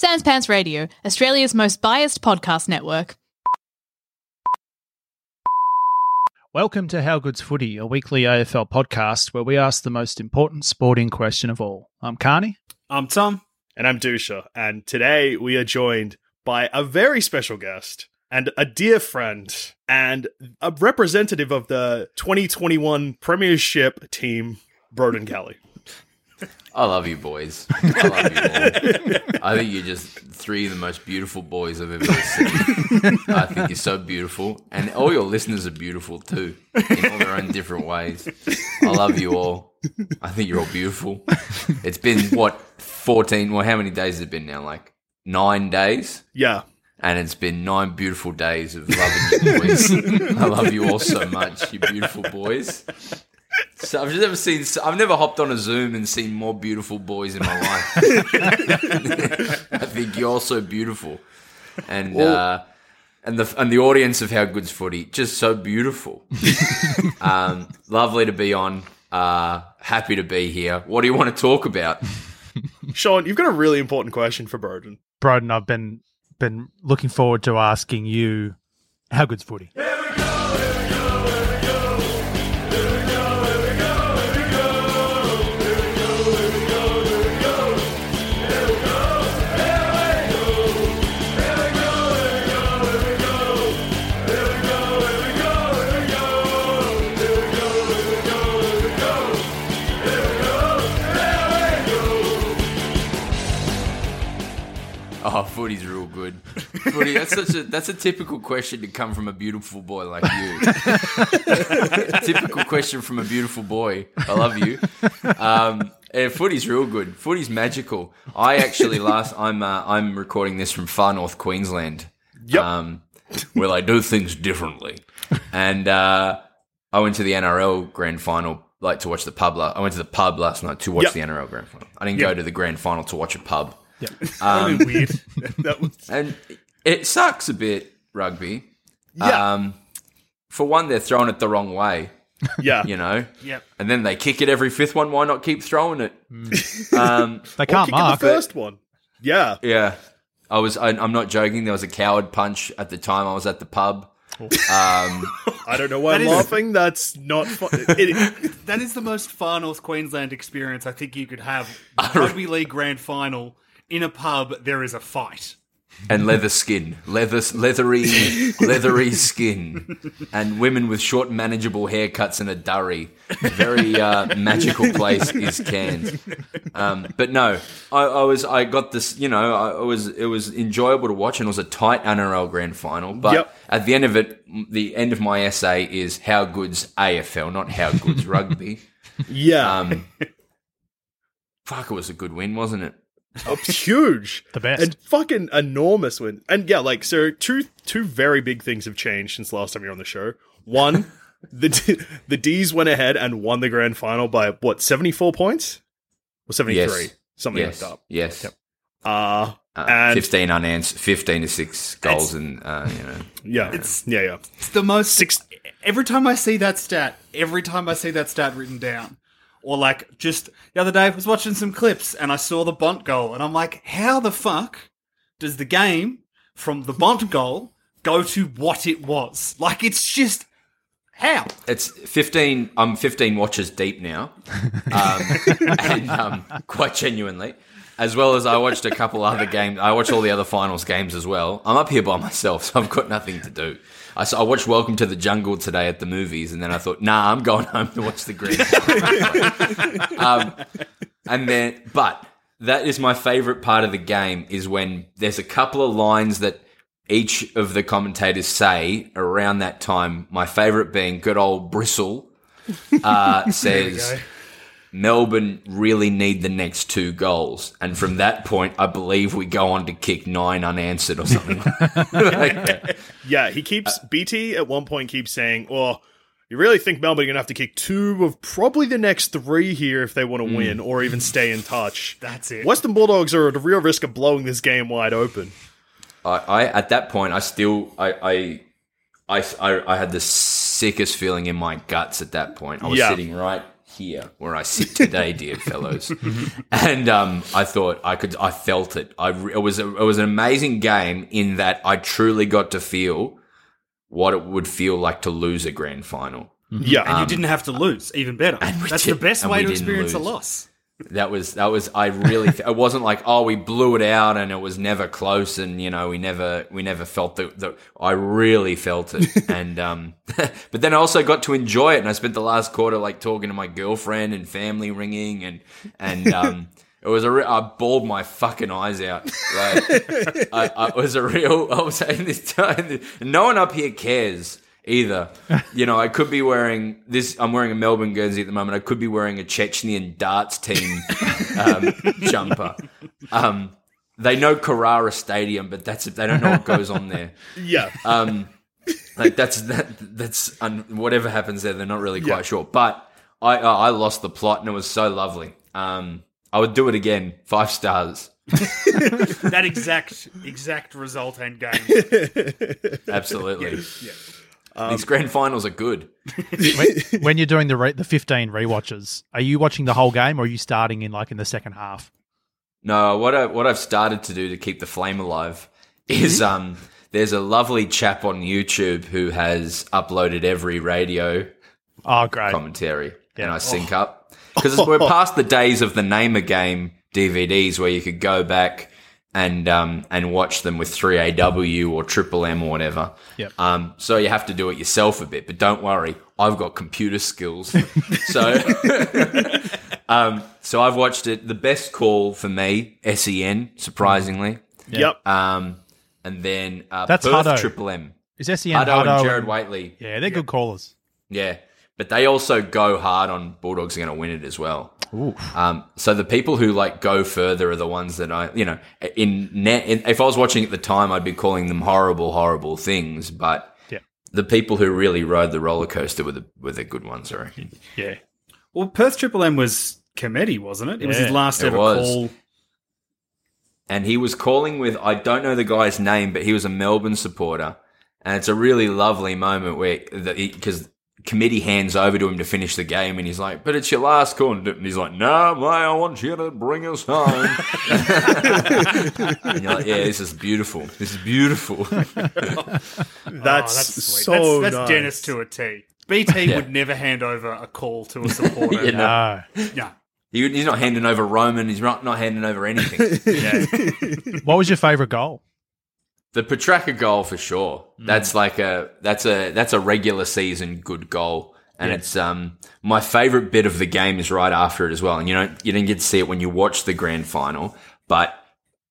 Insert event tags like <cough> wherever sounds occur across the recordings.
Sans Pants Radio, Australia's most biased podcast network. Welcome to How Good's Footy, a weekly AFL podcast where we ask the most important sporting question of all. I'm Carney. I'm Tom. And I'm Dusha. And today we are joined by a very special guest and a dear friend and a representative of the 2021 Premiership team, Broden Kelly. I love you, boys. <laughs> I love you all. I think you're just three of the most beautiful boys I've ever seen. I think you're so beautiful, and all your listeners are beautiful too, in all their own different ways. I love you all. I think you're all beautiful. It's been what 14? Well, how many days has it been now? Like nine days. Yeah. And it's been nine beautiful days of loving you boys. <laughs> I love you all so much, you beautiful boys. So I've never seen. I've never hopped on a Zoom and seen more beautiful boys in my life. <laughs> I think you're also beautiful, and uh, and the and the audience of How Good's Footy just so beautiful. <laughs> um, lovely to be on. Uh, happy to be here. What do you want to talk about? Sean, you've got a really important question for Broden. Broden, I've been been looking forward to asking you how good's footy. Oh, footy's real good. Footy, that's such a that's a typical question to come from a beautiful boy like you. <laughs> typical question from a beautiful boy. I love you. Um, yeah, footy's real good. Footy's magical. I actually <laughs> last I'm uh, I'm recording this from far north Queensland. Yep. Um, where they do things differently. And uh, I went to the NRL grand final like to watch the pub. La- I went to the pub last night to watch Yep. the NRL grand final. I didn't Yep. go to the grand final to watch a pub. <laughs> Um, weird. <laughs> that was, <laughs> And it sucks a bit, rugby. yeah. Um, for one, they're throwing it the wrong way, yeah. you know? Yep. And then they kick it every fifth one. Why not keep throwing it? Um, They can't kick at mark. the first one. Yeah. yeah. I was, I, I'm not joking. There was a coward punch at the time I was at the pub. Um, I don't know why I'm That is- laughing. That's not fun. It, That is the most far North Queensland experience I think you could have. Rugby league grand final in a pub. There is a fight. and leather skin, leather, leathery, <laughs> leathery skin, and women with short, manageable haircuts and a durry. Very uh, magical place is Cairns. Um, but no, I, I was, I got this. You know, I, it was, it was enjoyable to watch, and it was a tight NRL grand final. But Yep. at the end of it, the end of my essay is how good's AFL, not how good's rugby. <laughs> yeah. Um, fuck, it was a good win, wasn't it? Oh, huge. <laughs> The best. And fucking enormous win. And yeah, like so two two very big things have changed since last time you were on the show. One, <laughs> the D- the D's went ahead and won the grand final by what, 74 points? Or 73? Yes. Something yes, like that. yes. Uh Uh, and 15 unanswered, 15 to 6 goals, and, uh, you know. yeah, it's yeah, yeah. It's the most. Six, every time I see that stat, every time I see that stat written down, or like just the other day, I was watching some clips and I saw the Bont goal, and I'm like, how the fuck does the game from the Bont goal go to what it was? Like, it's just how. It's 15, I'm 15 watches deep now. <laughs> Um, and um, quite genuinely. As well as I watched a couple other games. I watched all the other finals games as well. I'm up here by myself, so I've got nothing to do. I, s- I watched Welcome to the Jungle today at the movies, and then I thought, nah, I'm going home to watch the Green. <laughs> um, and then, but that is my favorite part of the game is when there's a couple of lines that each of the commentators say around that time. My favorite being good old Bristle uh, <laughs> says, Melbourne really need the next two goals. And from that point, I believe we go on to kick nine unanswered or something. like that. <laughs> Yeah, he keeps uh, BT at one point keeps saying, "Oh, you really think Melbourne are gonna have to kick two of probably the next three here if they want to mm. win or even stay in touch." That's it. Western Bulldogs are at a real risk of blowing this game wide open. I, I at that point, I still, I, I, I, I, I had the sickest feeling in my guts at that point. I was Yeah. sitting right here where I sit today, <laughs> dear fellows, and um, I thought I could, I felt it. I, it was, a, it was an amazing game in that I truly got to feel what it would feel like to lose a grand final. Yeah, and you didn't have to lose. Even better. That's did- the best way to didn't experience a loss. That was that was I really it wasn't like oh we blew it out and it was never close and you know we never we never felt the, the I really felt it. <laughs> And um <laughs> but then I also got to enjoy it and I spent the last quarter like talking to my girlfriend and family ringing and and um <laughs> it was a re- I bawled my fucking eyes out. Like I, I it was a real I was saying this time no one up here cares either. <laughs> You know, I could be wearing this. I'm wearing a Melbourne Guernsey at the moment. I could be wearing a Chechnyan darts team <laughs> um, jumper. Um, they know Carrara Stadium, but that's they don't know what goes on there. <laughs> yeah. Um, like that's that that's un, whatever happens there. They're not really quite sure. But I uh, I lost the plot, and it was so lovely. Um, I would do it again. Five stars. That exact exact result and game. Absolutely. These grand finals are good. when, when you're doing the re- the 15 rewatches, are you watching the whole game or are you starting in like in the second half? No, what I what I've started to do to keep the flame alive is um there's a lovely chap on YouTube who has uploaded every radio Oh, great. commentary and I sync up because we're past the days of the name a game DVDs where you could go back and um and watch them with 3AW or Triple M or whatever. Yep. Um so you have to do it yourself a bit, but don't worry, I've got computer skills. <laughs> so <laughs> um so I've watched it the best call for me, SEN, surprisingly. Yep. Um and then uh That's Perth Hutto. Triple M. Is SEN Hutto Hutto and Jared and- Whateley. Yeah, they're good callers. Yeah, but they also go hard on Bulldogs are going to win it as well. Um, so the people who like go further are the ones that I, you know, in net. In, if I was watching at the time, I'd be calling them horrible, horrible things. But Yeah. the people who really rode the roller coaster were the were the good ones, I reckon. Yeah. Well, Perth Triple M was Cometti, wasn't it? It was his last it ever was. call. and he was calling with I don't know the guy's name, but he was a Melbourne supporter, and it's a really lovely moment where because Cometti hands over to him to finish the game, and he's like, "But it's your last call," and he's like, "No, mate, I want you to bring us home." <laughs> and you're like, "Yeah, this is beautiful. This is beautiful." That's, <laughs> Oh, that's sweet. so that's, that's nice. Dennis to a T. BT Yeah. would never hand over a call to a supporter. <laughs> You know. No. yeah. He- he's not handing over Roman. He's not not handing over anything. What was your favourite goal? The Petracca goal for sure. That's like a that's a that's a regular season good goal. And it's um my favorite bit of the game is right after it as well. And you don't you didn't get to see it when you watch the grand final, but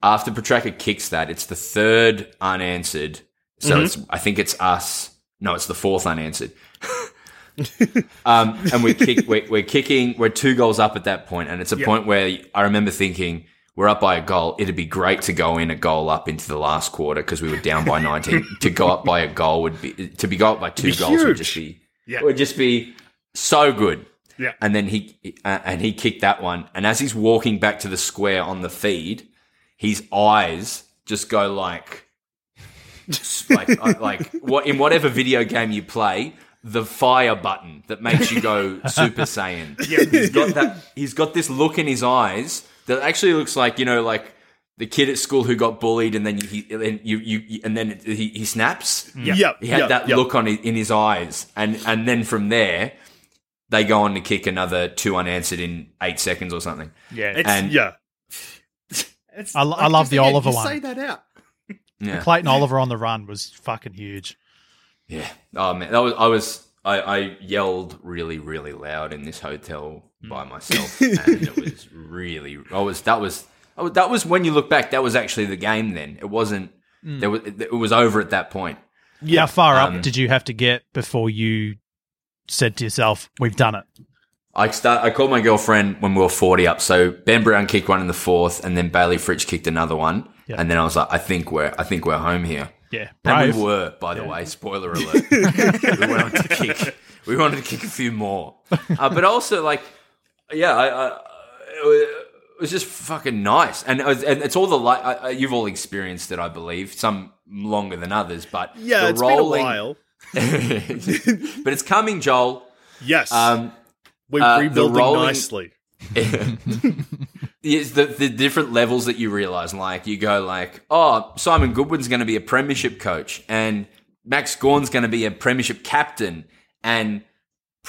after Petracca kicks that, it's the third unanswered. So it's I think it's us. No, it's the fourth unanswered. <laughs> um, and we kick, we're, we're kicking, we're two goals up at that point, and it's a point where I remember thinking we're up by a goal. It'd be great to go in a goal up into the last quarter because we were down by 19. <laughs> to go up by a goal would be to be go up by two be goals would just be Yeah. would just be so good. Yeah. And then he uh, and he kicked that one, and as he's walking back to the square on the feed, his eyes just go like just <laughs> like uh, like what in whatever video game you play, the fire button that makes you go <laughs> Super Saiyan. Yeah, he's got that. He's got this look in his eyes that actually looks like you know like the kid at school who got bullied and then he and you you and then he, he snaps. Yep. He had yep, that yep. look on in his eyes, and and then from there. They go on to kick another two unanswered in eight seconds or something. Yeah. It's- And Yeah. <laughs> It's, I lo- I love the again, Oliver you one. Say that out. yeah, Clayton Oliver on the run was fucking huge. Yeah. Oh man, that was I was I, I yelled really really loud in this hotel by myself, <laughs> and it was really I was that was I that was when you look back that was actually the game. Then it wasn't. There was it was over at that point. Yeah, How far Um, up did you have to get before you said to yourself, "We've done it"? I start. I called my girlfriend when we were forty up. So Ben Brown kicked one in the fourth, and then Bailey Fritsch kicked another one, Yeah. and then I was like, I think we're, I think we're home here. Yeah, And brave. we were, by the way. Spoiler <laughs> alert. we wanted to kick. We wanted to kick a few more, <laughs> uh, but also like, yeah, I, I, it was- just fucking nice, and, it was, and it's all the like uh, you've all experienced it, I believe. Some longer than others, but Yeah, the it's rolling, been a while. <laughs> but it's coming, Joel. Yes, Um, we're uh, rebuilding rolling- nicely. <laughs> It's the, the different levels that you realize. Like you go like, oh, Simon Goodwin's going to be a premiership coach, and Max Gawn's going to be a premiership captain, and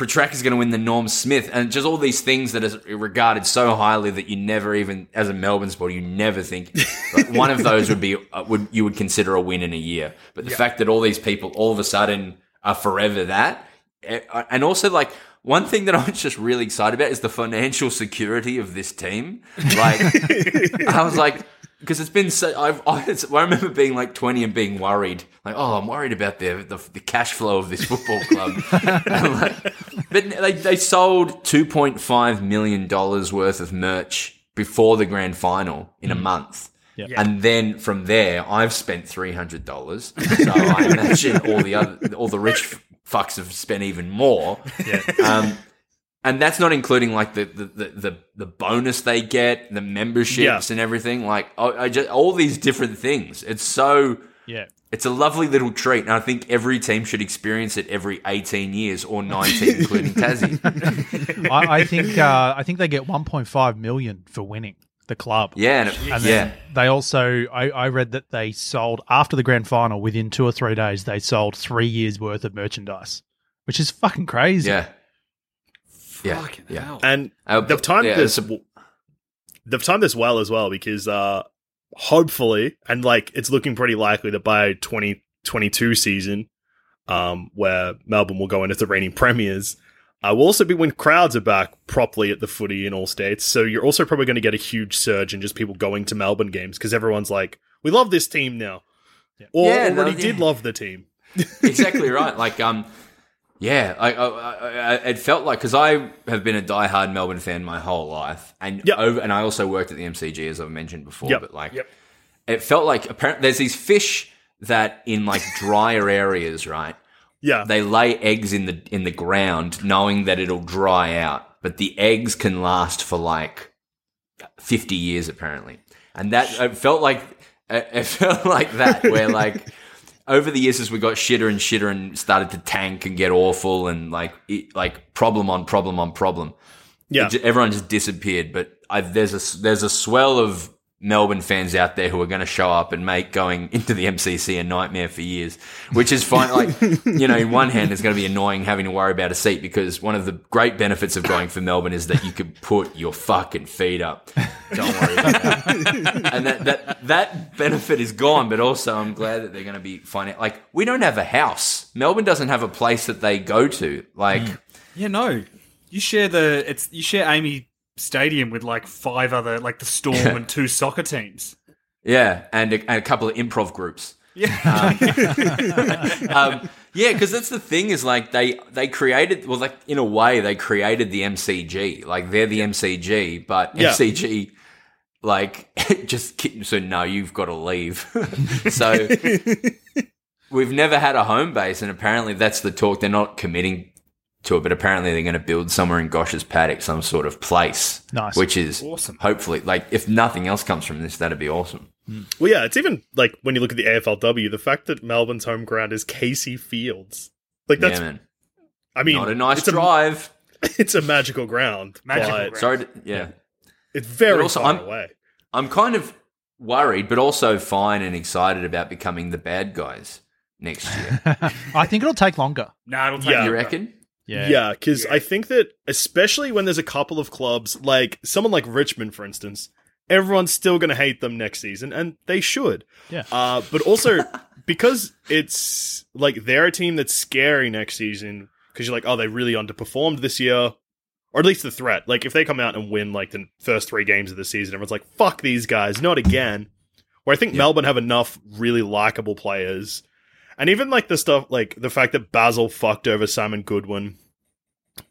Petracca is going to win the Norm Smith, and just all these things that are regarded so highly that you never even, as a Melbourne supporter, you never think like, <laughs> one of those would be uh, would you would consider a win in a year. But the fact that all these people all of a sudden are forever that, eh, and also like one thing that <laughs> I was just really excited about is the financial security of this team. Like, <laughs> I was like, because it's been so. I've, <laughs> I, it's, I remember being like twenty and being worried, like, oh, I'm worried about the the, the cash flow of this football club. <laughs> Like, but they they sold two point five million dollars worth of merch before the grand final in a month. And then from there, I've spent three hundred dollars. So I imagine all the other, all the rich fucks have spent even more. Um, and that's not including like the the, the, the, the bonus they get, the memberships Yeah. and everything. Like I, I just all these different things. It's so Yeah. it's a lovely little treat, and I think every team should experience it every eighteen years or nineteen, including Tassie. <laughs> <laughs> I, I think uh, I think they get 1.5 million for winning the club. Yeah, and it- And yeah. then they also, I, I read that they sold after the grand final, within two or three days, they sold three years worth of merchandise, which is fucking crazy. Yeah. Yeah. Fucking yeah. hell. And Uh, they've timed yeah, this. it's They've timed this well as well because uh, hopefully, and like it's looking pretty likely that by 2022 season, um, where Melbourne will go into the reigning premiers, uh, will also be when crowds are back properly at the footy in all states. So you're also probably going to get a huge surge in just people going to Melbourne games because everyone's like, "We love this team now," or Yeah, no, already did yeah. love the team. exactly <laughs> right. Like, um, yeah, I, I, I, it felt like because I have been a diehard Melbourne fan my whole life, and Yep. over, and I also worked at the MCG as I've mentioned before. Yep. But like, Yep. it felt like apparently there's these fish that in like drier areas, right? Yeah, They lay eggs in the in the ground, knowing that it'll dry out, but the eggs can last for like fifty years apparently, and that it felt like it it <laughs> felt like that where like over the years as we got shitter and shitter and started to tank and get awful and like it, like problem on problem on problem. yeah. It everyone just disappeared. But I, there's a there's a swell of Melbourne fans out there who are going to show up and make going <laughs> into the MCC a nightmare for years, which is fine. Like you know, in one hand, it's going to be annoying having to worry about a seat because one of the great benefits of going for Melbourne is that you can put your fucking feet up. Don't worry about that. and that, that that benefit is gone. But also, I'm glad that they're going to be finding like we don't have a house. Melbourne doesn't have a place that they go to. Like. Mm. Yeah, no. You share the it's you share AAMI Stadium with like five other like the Storm <laughs> and two soccer teams. Yeah, and a, and a couple of improv groups. Yeah, um, <laughs> yeah, because that's the thing is like they they created well like in a way they created the MCG like they're the MCG but Yeah. MCG like <laughs> just so no you've got to leave so we've never had a home base and apparently that's the talk they're not committing to it but apparently they're going to build somewhere in Gosch's paddock some sort of place Nice. which is Awesome. hopefully like if nothing else comes from this that'd be awesome. Hmm. Well, yeah, it's even like when you look at the AFLW, the fact that Melbourne's home ground is Casey Fields. Like that's, yeah, man. I mean, Not a nice it's a, drive. <laughs> it's a magical ground, Magical but ground. Sorry, to, yeah. it's very But also, far I'm- away. I'm kind of worried, but also fine and excited about becoming the bad guys next year. <laughs> I think it'll take longer. No, it'll take Yeah. you reckon? Yeah. Yeah, because I think that especially when there's a couple of clubs, like someone like Richmond, for instance, everyone's still going to hate them next season, and they should. Yeah. Uh, but also <laughs> because it's like they're a team that's scary next season because you're like, oh, they really underperformed this year, or at least the threat. Like if they come out and win like the first three games of the season, everyone's like, fuck these guys, not again. Where I think Melbourne have enough really likable players. And even like the stuff like the fact that Basil fucked over Simon Goodwin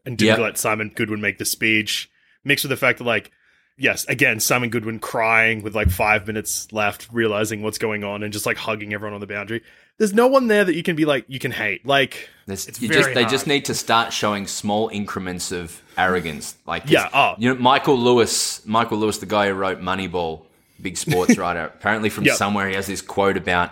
and didn't Yep. let Simon Goodwin make the speech, mixed with the fact that like, yes, again, Simon Goodwin crying with like five minutes left, realizing what's going on, and just like hugging everyone on the boundary. There's no one there that you can be like you can hate. Like, There's- It's you very just, they just need to start showing small increments of arrogance. Like Yeah, oh. you know, Michael Lewis, Michael Lewis, the guy who wrote Moneyball, big sports <laughs> writer. Apparently, from Yep. somewhere, he has this quote about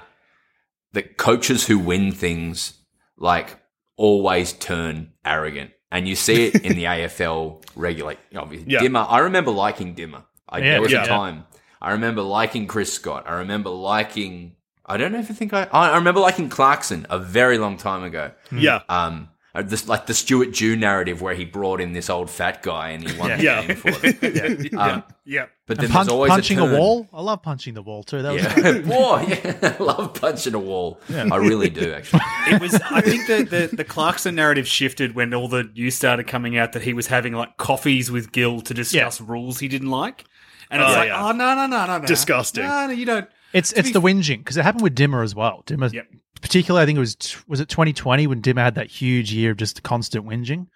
that coaches who win things like always turn arrogant, and you see it in the <laughs> AFL regularly. Obviously, Yeah. Dimmer. I remember liking Dimmer. I, Yeah, there was yeah. a time I remember liking Chris Scott. I remember liking. I don't even think I. I remember liking Clarkson a very long time ago yeah, um, this like the Stuart Dew narrative where he brought in this old fat guy and he won the Yeah. game for them. <laughs> Um, Yeah. But And then punch, there's always punching a, turn. wall. I love punching the wall too. That was Yeah, <laughs> yeah, <laughs> I love punching a wall. I really do actually. It was. I think the, the the Clarkson narrative shifted when all the news started coming out that he was having like coffees with Gil to discuss rules he didn't like, and it's Oh, like, oh no no no no no, Disgusting. No, no, you don't. It's it's the whinging because it happened with Dimmer as well. Dimmer, Yep. Particularly, I think it was was it 2020 when Dimmer had that huge year of just constant whinging.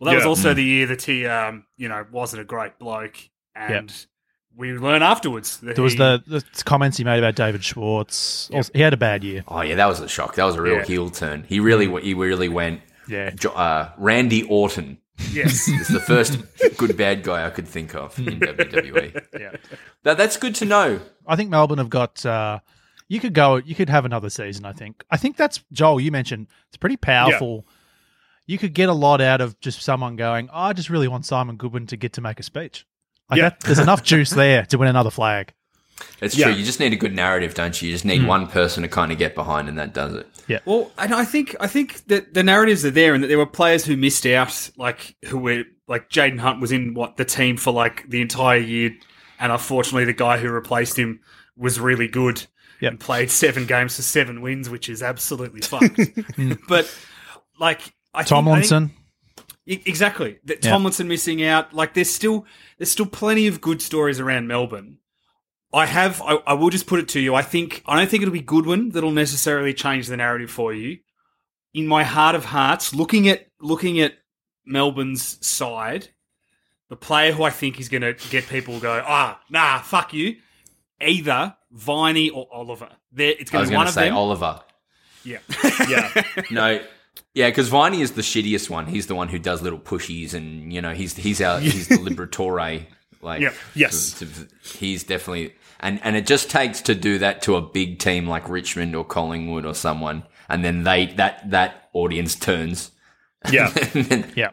Well, that was also the year that he, um, you know, wasn't a great bloke, and we learn afterwards that There was he- the, the comments he made about David Schwarz. Also, he had a bad year. Oh yeah, that was a shock. That was a real Yeah. heel turn. He really he really went. Yeah. Uh, Randy Orton yes. <laughs> is the first good bad guy I could think of in <laughs> WWE. Yeah. That, that's good to know. I think Melbourne have got. Uh, you could go. You could have another season. I think. I think that's Joel. You mentioned it's pretty powerful. You could get a lot out of just someone going. Oh, I just really want Simon Goodwin to get to make a speech. Like Yeah. that, there's enough juice there to win another flag. It's Yeah. true. You just need a good narrative, don't you? You just need hmm. one person to kind of get behind, and that does it. Yeah. Well, and I think I think that the narratives are there, and that there were players who missed out, like who were like Jayden Hunt was in what the team for like the entire year, and unfortunately the guy who replaced him was really good Yep. and played seven games for seven wins, which is absolutely fucked. <laughs> but like I think- think- Tomlinson. E- Exactly. That. Tomlinson missing out. Like there's still there's still plenty of good stories around Melbourne. I have I, I will just put it to you. I think I don't think it'll be Goodwin that'll necessarily change the narrative for you. In my heart of hearts, looking at looking at Melbourne's side, the player who I think is gonna get people to go, ah, nah, fuck you. Either Viney or Oliver. There it's gonna was be going one to of say them. Oliver. yeah. <laughs> yeah, <laughs> No, yeah, because Viney is the shittiest one. He's the one who does little pushies, and you know he's he's our he's the <laughs> liberatore. Like, Yep. Yes. to- to- he's definitely and and it just takes to do that to a big team like Richmond or Collingwood or someone, and then they that that audience turns. yeah. and then, Yeah.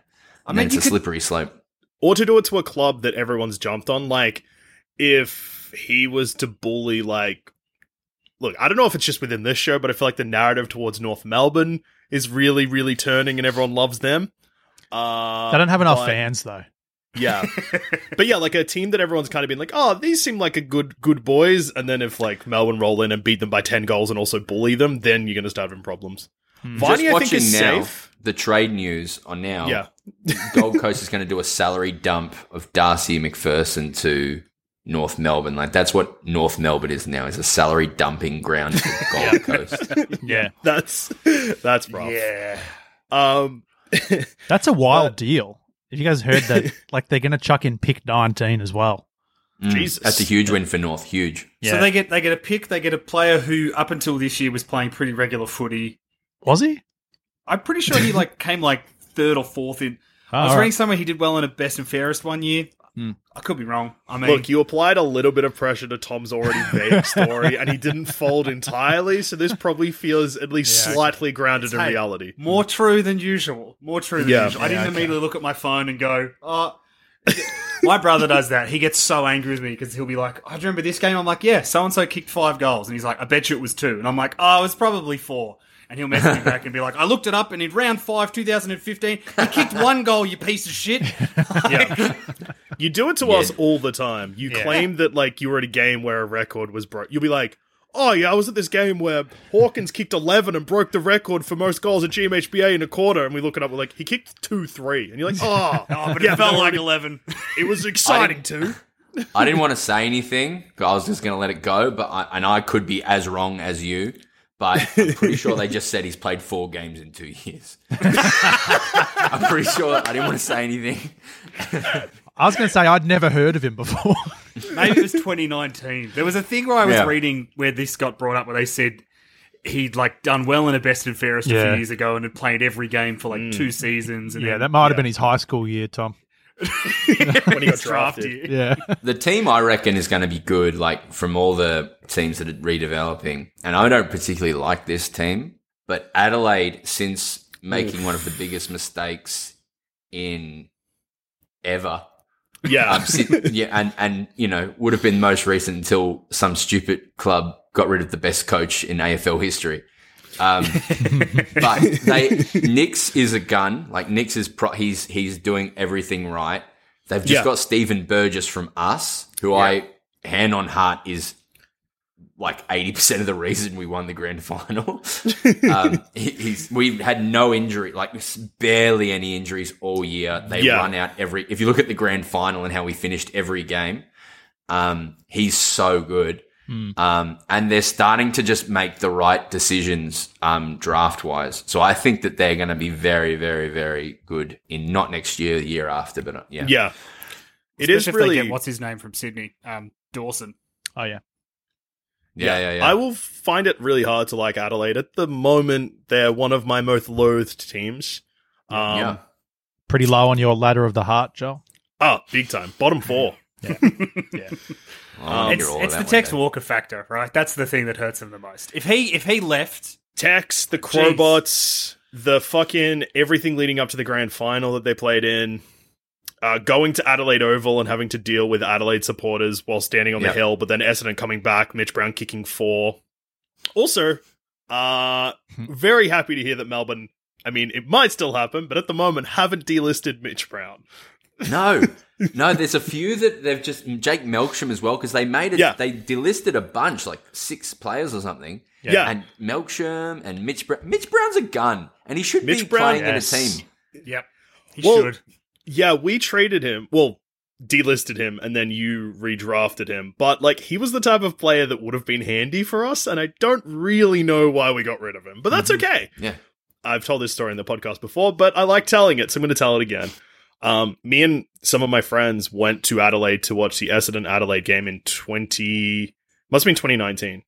I mean, mean, it's a could- slippery slope. or to do it to a club that everyone's jumped on. Like, if he was to bully, like, look, I don't know if it's just within this show, but I feel like the narrative towards North Melbourne is really, really turning, and everyone loves them. Uh, They don't have enough but- fans though. Yeah, <laughs> but yeah, like a team that everyone's kind of been like, oh, these seem like a good, good boys, and then if like Melbourne roll in and beat them by ten goals and also bully them, then you're going to start having problems. Just Viney, I think, watching is now safe. the trade news on now. Yeah, Gold Coast is going to do a salary dump of Darcy Macpherson to North Melbourne. Like that's what North Melbourne is now is a salary dumping ground for the Gold Coast. <laughs> Yeah. that's that's rough. Yeah. Um, <laughs> That's a wild deal. Have you guys heard that? <laughs> like they're going to chuck in pick 19 as well. Mm, Jesus. That's a huge win for North. Huge. Yeah. So they get they get a pick. They get a player who up until this year was playing pretty regular footy. Was he? I'm pretty sure he like came like third or fourth in. Oh, I was all reading right. somewhere he did well in a best and fairest one year. Hmm. I could be wrong. I mean, Look, you applied a little bit of pressure to Tom's already vague <laughs> story, and he didn't fold entirely. So this probably feels at least Yeah, slightly grounded in Hey, reality. more true than usual. More true than Yeah. usual. I didn't okay. immediately look at my phone and go, "Oh." my brother does that. He gets so angry with me because he'll be like, "I remember this game." I'm like, "Yeah, so and so kicked five goals," and he's like, "I bet you it was two. and I'm like, "Oh, it was probably four. And he'll message me back and be like, "I looked it up, and in round five, 2015, he kicked <laughs> one goal. You piece of shit." <laughs> Yeah, you do it to Yeah. us all the time. You Yeah. claim that like you were at a game where a record was broke. You'll be like, "Oh yeah, I was at this game where Hawkins kicked 11 and broke the record for most goals at GMHBA in a quarter." And we look it up, we're like, "He kicked two, three. and you're like, "Oh, <laughs> Oh, but yeah, it felt like eleven. It was exciting too." I didn't want to say anything. 'cause I was just going to let it go. But I, and I could be as wrong as you. But I'm pretty sure they <laughs> just said he's played four games in two years. <laughs> I'm pretty sure. I didn't want to say anything. <laughs> I was going to say I'd never heard of him before. Maybe it was 2019. There was a thing where I was Yeah. reading where this got brought up where they said he'd like done well in a best and fairest a few years ago and had played every game for like hmm. two seasons. And yeah, then that might have been his high school year, Tom. When he got <laughs> drafted. Yeah. The team I reckon is going to be good, like from all the teams that are redeveloping. And I don't particularly like this team, but Adelaide, since making one of the biggest mistakes in ever, Yeah. um, si- yeah, and and you know would have been most recent until some stupid club got rid of the best coach in AFL history. Um, <laughs> but they Nicks is a gun. Like Nicks is pro- he's he's doing everything right. They've just Yeah. got Stephen Burgess from us, who I hand on heart is like eighty percent of the reason we won the grand final. <laughs> um, he, he's we've had no injury, like barely any injuries all year. They Yeah. run out every. If you look at the grand final and how we finished every game, um, he's so good. Um, and they're starting to just make the right decisions um, draft wise. So I think that they're going to be very, very, very good in not next year, the year after, but uh, yeah. yeah. It is Especially if they really. get- what's his name from Sydney? Um, Dawson. Oh, yeah. Yeah, yeah, yeah. I will find it really hard to like Adelaide. At the moment, they're one of my most loathed teams. Um, yeah. Pretty low on your ladder of the heart, Joel. Oh, big time. Bottom four. <laughs> I'll It's, hear all of it's the one Tex day. Walker factor, right? That's the thing that hurts him the most. If he if he left, Tex, the Crowbots, the fucking everything leading up to the grand final that they played in, uh, going to Adelaide Oval and having to deal with Adelaide supporters while standing on Yep. the hill, but then Essendon coming back, Mitch Brown kicking four. Also, uh, very happy to hear that Melbourne. I mean, it might still happen, but at the moment, haven't delisted Mitch Brown. No, no. There's a few that they've just Jake Melksham as well because they made it. Yeah. They delisted a bunch, like six players or something. Yeah. and Melksham and Mitch. Brown. Mitch Brown's a gun, and he should Mitch be Brown, playing yes. in a team. yep, he Well, should. Yeah, we traded him. Well, delisted him, and then you redrafted him. But like, he was the type of player that would have been handy for us, and I don't really know why we got rid of him. But that's mm-hmm. okay. Yeah, I've told this story in the podcast before, but I like telling it, so I'm going to tell it again. Um, me and some of my friends went to Adelaide to watch the Essendon Adelaide game in 20, must have been 2019.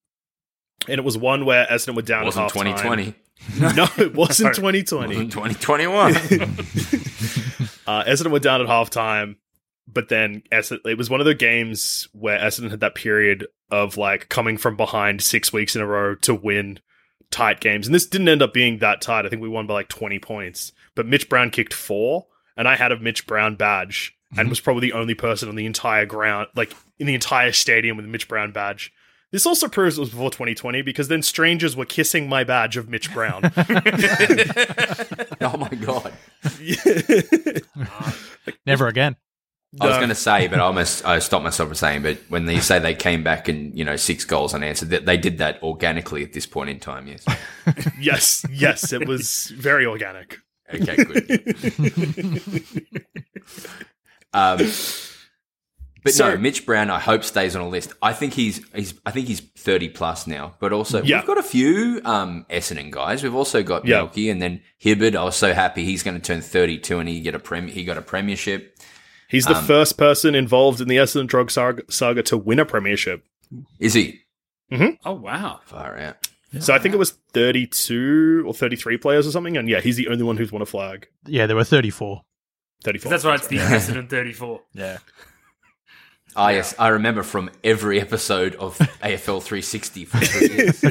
And it was one where Essendon were down wasn't 2020. <laughs> No, it wasn't 2020. Wasn't 2021. <laughs> Uh, Essendon were down at halftime, but then Essendon, it was one of the games where Essendon had that period of like coming from behind six weeks in a row to win tight games. And this didn't end up being that tight. I think we won by like 20 points. But Mitch Brown kicked four, and I had a Mitch Brown badge and mhm. was probably the only person on the entire ground, like in the entire stadium with a Mitch Brown badge. This also proves it was before 2020 because then strangers were kissing my badge of Mitch Brown. <laughs> <laughs> oh my god. <laughs> Never again. I was going to say, but I almost I stopped myself from saying. But when they say they came back and you know six goals unanswered, that they did that organically at this point in time. Yes. yes, yes, it was very organic. Okay. Good. um, but So- no, Mitch Brown. I hope stays on a list. I think he's he's I think he's thirty plus now. But also Yeah. we've got a few um, Essendon guys. We've also got Yeah. Melky and then Hibberd. I was so happy he's going to turn thirty two and he get a prem. He got a premiership. He's the first person involved in the Essendon drug saga, saga to win a premiership. Is he Oh wow, far out? So I think it was 32 or 33 players or something. And yeah, he's the only one who's won a flag. Yeah, there were 34. 34. that's right. It's the Essendon thirty four. <laughs> Yeah. Ah, yes, I remember from every episode of <laughs> AFL 360 for three years.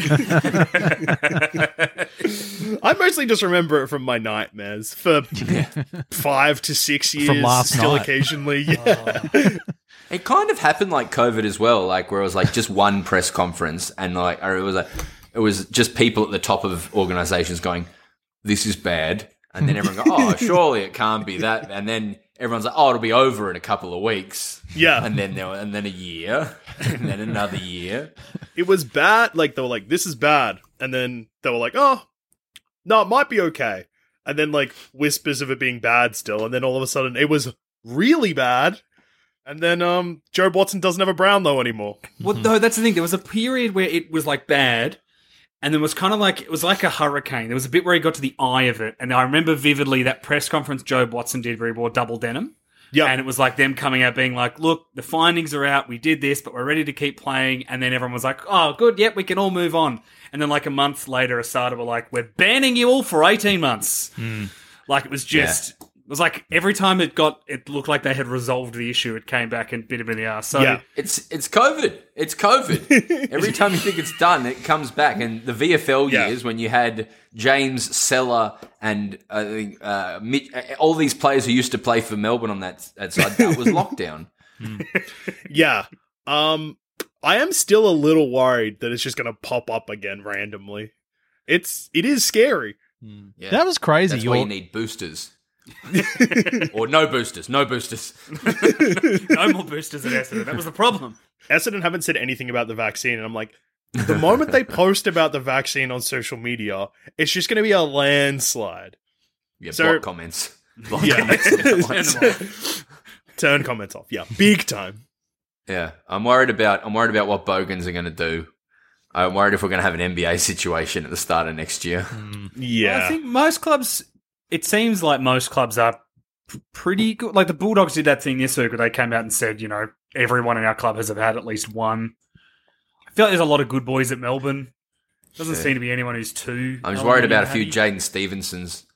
I mostly just remember it from my nightmares for <laughs> five to six years. last still night. occasionally. Yeah. It kind of happened like COVID as well, like where it was like just one press conference and like or it was like it was just people at the top of organizations going, "This is bad," and then everyone go, <laughs> "Oh, surely it can't be that," and then everyone's like, "Oh, it'll be over in a couple of weeks," Yeah. and then there, and then a year, and then another year. it was bad. Like, they were like, this is bad. And then they were like, oh, no, it might be okay. And then, like, whispers of it being bad still. And then all of a sudden, it was really bad. And then, um, Jobe Watson doesn't have a Brownlow anymore. Well, no, that's the thing. There was a period where it was like bad, and there was kind of like it was like a hurricane. There was a bit where he got to the eye of it, and I remember vividly that press conference Jobe Watson did where he wore double denim. Yeah. And it was like them coming out being like, look, the findings are out. We did this, but we're ready to keep playing. And then everyone was like, oh, good. Yep, we can all move on. And then like a month later, Asada were like, we're banning you all for 18 months. Hmm. Like it was just, it was like every time it got, it looked like they had resolved the issue, it came back and bit him in the ass. So Yeah. It's it's COVID. It's COVID. <laughs> Every time you think it's done, it comes back. And the VFL Yeah. years when you had James Seller and uh, uh, Mitch, uh, all these players who used to play for Melbourne on that that side, that was <laughs> lockdown. <laughs> Yeah. Um I am still a little worried that it's just going to pop up again randomly. It's it is scary. Yeah. That was crazy. That's why you need boosters. <laughs> or no boosters. No boosters. <laughs> no more boosters at Essendon. That was the problem. Essendon haven't said anything about the vaccine and I'm like the moment they <laughs> post about the vaccine on social media, it's just going to be a landslide. Yeah, So- bot comments. Bot Yeah. comments on. Turn comments off. Yeah, big time. Yeah, I'm worried about I'm worried about what Bogans are going to do. I'm worried if we're going to have an NBA situation at the start of next year. Mm. Yeah. I think most clubs, it seems like most clubs are p- pretty good. Like the Bulldogs did that thing this week where they came out and said, you know, everyone in our club has had at least one. I feel like there's a lot of good boys at Melbourne. Doesn't Yeah. seem to be anyone who's too. I'm just worried about a few. Jaidyn Stephensons.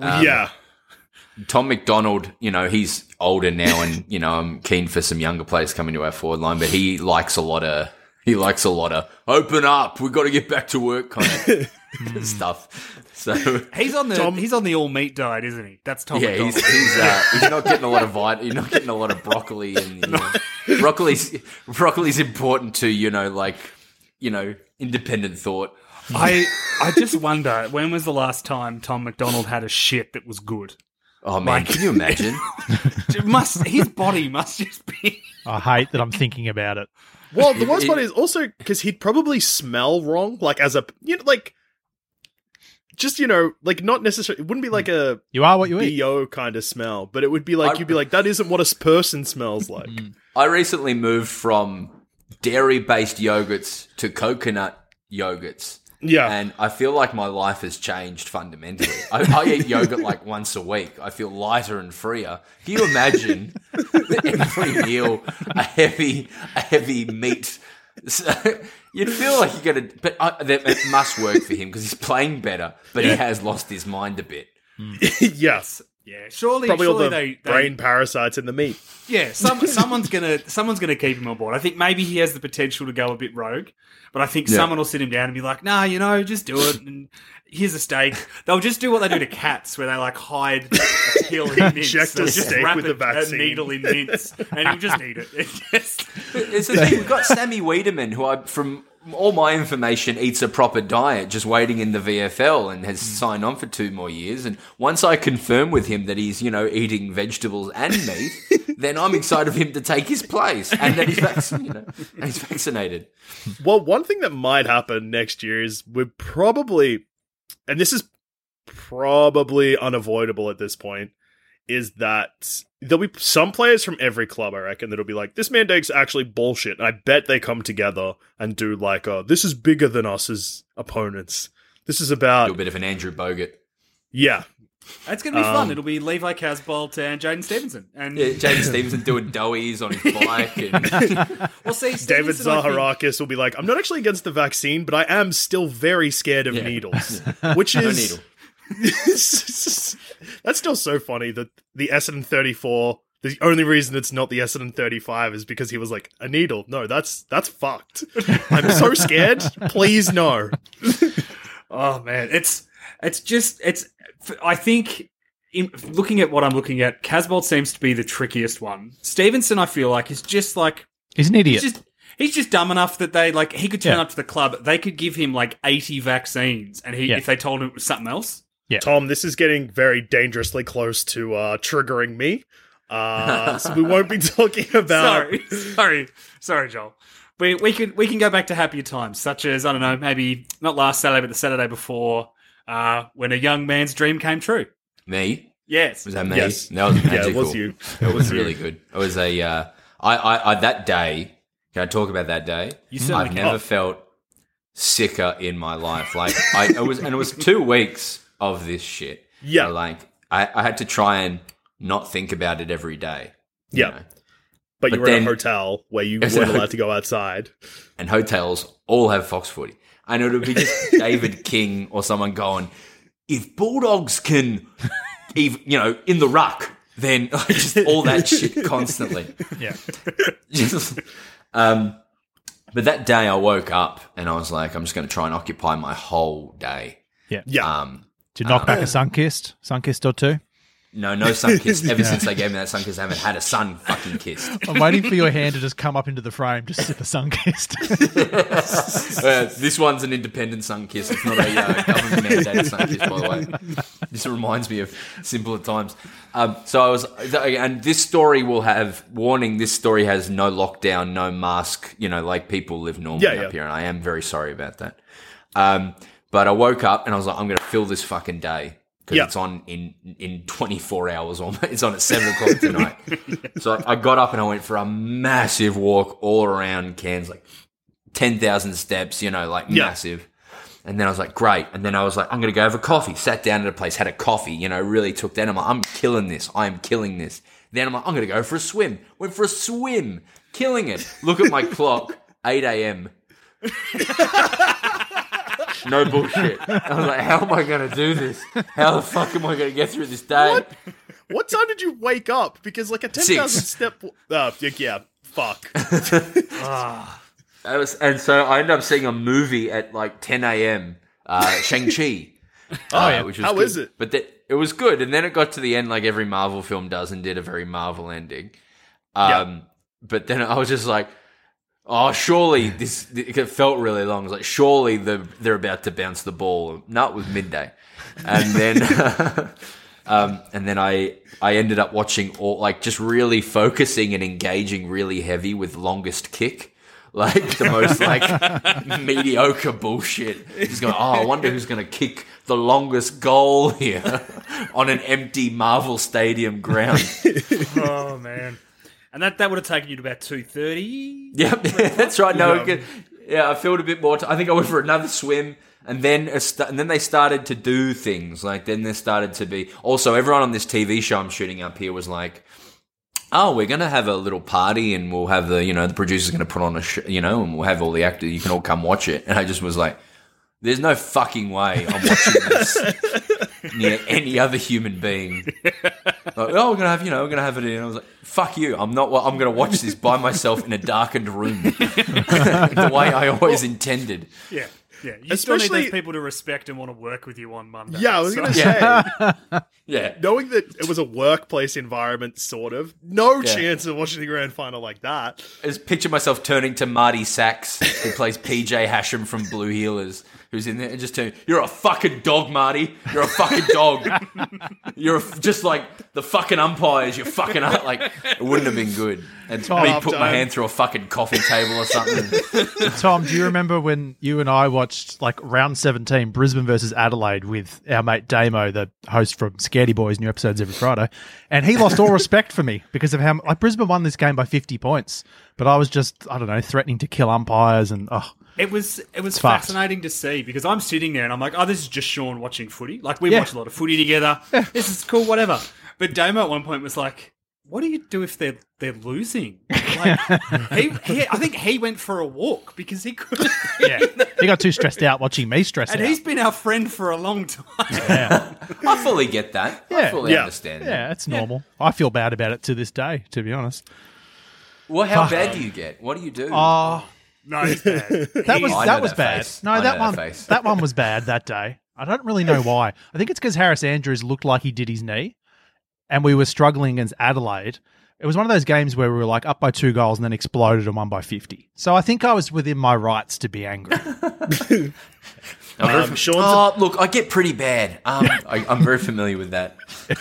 Um, yeah. Tom McDonald, you know, he's older now, and you know, I'm keen for some younger players coming to our forward line, but he likes a lot of he likes a lot of open up. We've got to get back to work kind of <laughs> <laughs> stuff. So He's on the Tom- he's on the all meat diet, isn't he? That's Tom. yeah, McDonald. he's he's, uh, he's not getting a lot of vit- He's not getting a lot of broccoli, and you know, <laughs> broccoli's broccoli's important to you know, like you know, independent thought. I I just wonder when was the last time Tom McDonald had a shit that was good. Oh man, Like- can you imagine? <laughs> Must his body must just be. I hate that I'm thinking about it. Well, the worst part is also because he'd probably smell wrong, like as a you know, like just you know, like not necessarily. It wouldn't be like a You are what you eat. bo kind of smell, but it would be like I- you'd be like that isn't what a person smells like. Mm. I recently moved from dairy based yogurts to coconut yogurts. Yeah, And I feel like my life has changed fundamentally. I, I eat yogurt like <laughs> once a week. I feel lighter and freer. Can you imagine <laughs> every meal a heavy, a heavy meat? <laughs> So, you'd feel like you're gonna, but I, that, it must work for him because he's playing better. But he has lost his mind a bit. <laughs> yes, Yeah, surely probably all surely the they, they brain parasites in the meat. Yeah, some, <laughs> someone's gonna someone's gonna keep him on board. I think maybe he has the potential to go a bit rogue, but I think Yeah. someone will sit him down and be like, "Nah, you know, just do it." And here's a steak. They'll just do what they do to cats, where they like hide a pill in mince. <laughs> Inject a just steak wrap with a, the vaccine. a needle in mince, and he'll just eat it. <laughs> It just It's the thing. We've got Sammy Weideman, who I, from all my information, eats a proper diet, just waiting in the VFL and has hmm. signed on for two more years. And once I confirm with him that he's, you know, eating vegetables and meat, <laughs> then I'm excited for him to take his place and that he's, vac- you know, and he's vaccinated. Well, one thing that might happen next year is we're probably, and this is probably unavoidable at this point, is that there'll be some players from every club, I reckon, that'll be like, this mandate's actually bullshit. And I bet they come together and do like, uh, this is bigger than us as opponents. This is Do about, a bit of an Andrew Bogut. yeah. it's gonna be fun. Um, It'll be Levi Casboult and Jaidyn Stephenson, and Yeah, James Stevenson doing doughies on his <laughs> bike. And, <laughs> we'll see. David Stevenson, I think- Zaharakis will be like, I'm not actually against the vaccine, but I am still very scared of Yeah. needles. <laughs> Which no is needle. <laughs> That's still so funny that the Essendon 34, the only reason it's not the Essendon 35 is because he was like, a needle. No, that's that's fucked. I'm so scared. Please no. <laughs> Oh man, it's it's just it's. I think in, looking at what I'm looking at, Casboult seems to be the trickiest one. Stephenson, I feel like, is just like He's an he's idiot. just he's just dumb enough that they like he could turn Yeah. up to the club. They could give him like 80 vaccines, and he Yeah. if they told him it was something else. Tom, this is getting very dangerously close to uh, triggering me. Uh, so we won't be <laughs> talking about. sorry, sorry, sorry, Joel. We we can we can go back to happier times, such as I don't know, maybe not last Saturday, but the Saturday before, uh, when a young man's dream came true. Me? Yes, Was that me? Yes. That was Yeah, it was you. It was really <laughs> good. It was a. Uh, I, I, I that day. Can I talk about that day? You certainly I've can. never Oh. felt sicker in my life. Like I it was, and it was two weeks of this shit. Yeah. Like I, I had to try and not think about it every day. Yeah. know. But you But were in a hotel where you weren't allowed to go outside. and hotels all have Fox Footy. And it would be just <laughs> David King or someone going, if Bulldogs can, <laughs> ev you know, in the ruck, then <laughs> just all that shit constantly. Yeah. Just, um, but that day I woke up and I was like, I'm just going to try and occupy my whole day. Yeah. Yeah. Um, Did you knock back a Sunkist? Sunkissed or two? no, no sun kiss. <laughs> Ever since they gave me that sun kiss, I haven't had a sun fucking kiss. <laughs> I'm waiting for your hand to just come up into the frame, just sip a sunkissed. <laughs> Uh, this one's an independent sun kiss. It's not a uh, government mandated sun kiss, by the way. This reminds me of simpler times. Um, so I was, and this story will have warning. This story has no lockdown, no mask. You know, like people live normally Yeah, up yeah. here, and I am very sorry about that. Um, but I woke up and I was like, I'm going to fill this fucking day because Yeah. it's on in in 24 hours. Or <laughs> it's on at seven o'clock tonight. <laughs> so I got up and I went for a massive walk all around Cairns, like 10,000 steps, you know, like Yeah. massive. And then I was like, great. And then I was like, I'm going to go have a coffee. Sat down at a place, had a coffee, you know, really took that. I'm like, I'm killing this. I'm killing this. Then I'm like, I'm going to go for a swim. Went for a swim, killing it. Look at my <laughs> clock, 8 a.m. no bullshit. <laughs> I was like, how am I going to do this? How the fuck am I going to get through this day? What time did you wake up? Because like a ten thousand step. Uh, yeah, fuck. <laughs> <laughs> I was, and so I ended up seeing a movie at like 10 a.m. Uh, Shang Chi. oh yeah. which was How good. is it? But it was good, and then it got to the end, like every Marvel film does, and did a very Marvel ending. Um, But then I was just like, oh, surely this. It felt really long. I was like, surely the, they're about to bounce the ball. No, it was midday, and then. <laughs> Um, and then I I ended up watching all like just really focusing and engaging really heavy with longest kick, like the most like <laughs> mediocre bullshit. Just going, oh, I wonder who's going to kick the longest goal here <laughs> on an empty Marvel Stadium ground. Oh man. And that, that would have taken you to about two thirty. Yep, <laughs> that's right. No, it could- yeah, I felt a bit more. T- I think I went for another swim, and then a st- and then they started to do things. Like then there started to be also everyone on this TV show I'm shooting up here was like. Oh, we're gonna have a little party, and we'll have the you know the producer's gonna put on a sh- you know, and we'll have all the actors. You can all come watch it. And I just was like, "There's no fucking way I'm watching this <laughs> near any other human being." <laughs> Like, oh, we're gonna have, you know, we're gonna have it in. I was like, "Fuck you! I'm not. I'm gonna watch this by myself in a darkened room, <laughs> the way I always intended." Yeah. Yeah. You still need Especially- those people to respect and want to work with you on Monday. Yeah, I was So- gonna <laughs> say, Yeah, knowing that it was a workplace environment, sort of, no Yeah. chance of watching the grand final like that. I just picture myself turning to Marty Sacks, who plays PJ Hasham from Blue Heelers, who's in there, and just turning, you, you're a fucking dog, Marty. You're a fucking dog. <laughs> You're a, just like the fucking umpires. You're fucking up." Like it wouldn't have been good. And me Half put my hand through a fucking coffee table or something. <laughs> Tom, do you remember when you and I watched like round 17, Brisbane versus Adelaide with our mate Damo, the host from Scaredy Boys, new episodes every Friday? And he lost all <laughs> respect for me because of how like Brisbane won this game by 50 points. But I was just, I don't know, threatening to kill umpires and oh, It was it was fucked. fascinating to see because I'm sitting there and I'm like, oh, this is just Sean watching footy. Like we Yeah. watch a lot of footy together. This is cool, whatever. But Damo at one point was like, "What do you do if they're they're losing?" Like <laughs> he, he I think he went for a walk because he couldn't. yeah. <laughs> he got too stressed out watching me stress and out. he's been our friend for a long time. <laughs> I fully get that. I Yeah. fully Yeah. understand. that. yeah, it's normal. I feel bad about it to this day, to be honest. Well, how bad do you get? What do you do? Oh, No, he's bad. that was I that was that bad. face. No, I that that one face. that one was bad that day. I don't really know why. I think it's because Harris Andrews looked like he did his knee, and we were struggling against Adelaide. It was one of those games where we were like up by two goals and then exploded and won by fifty. So I think I was within my rights to be angry. <laughs> Um, Sean's oh, look, I get pretty bad. Um, I, I'm very familiar with that. <laughs>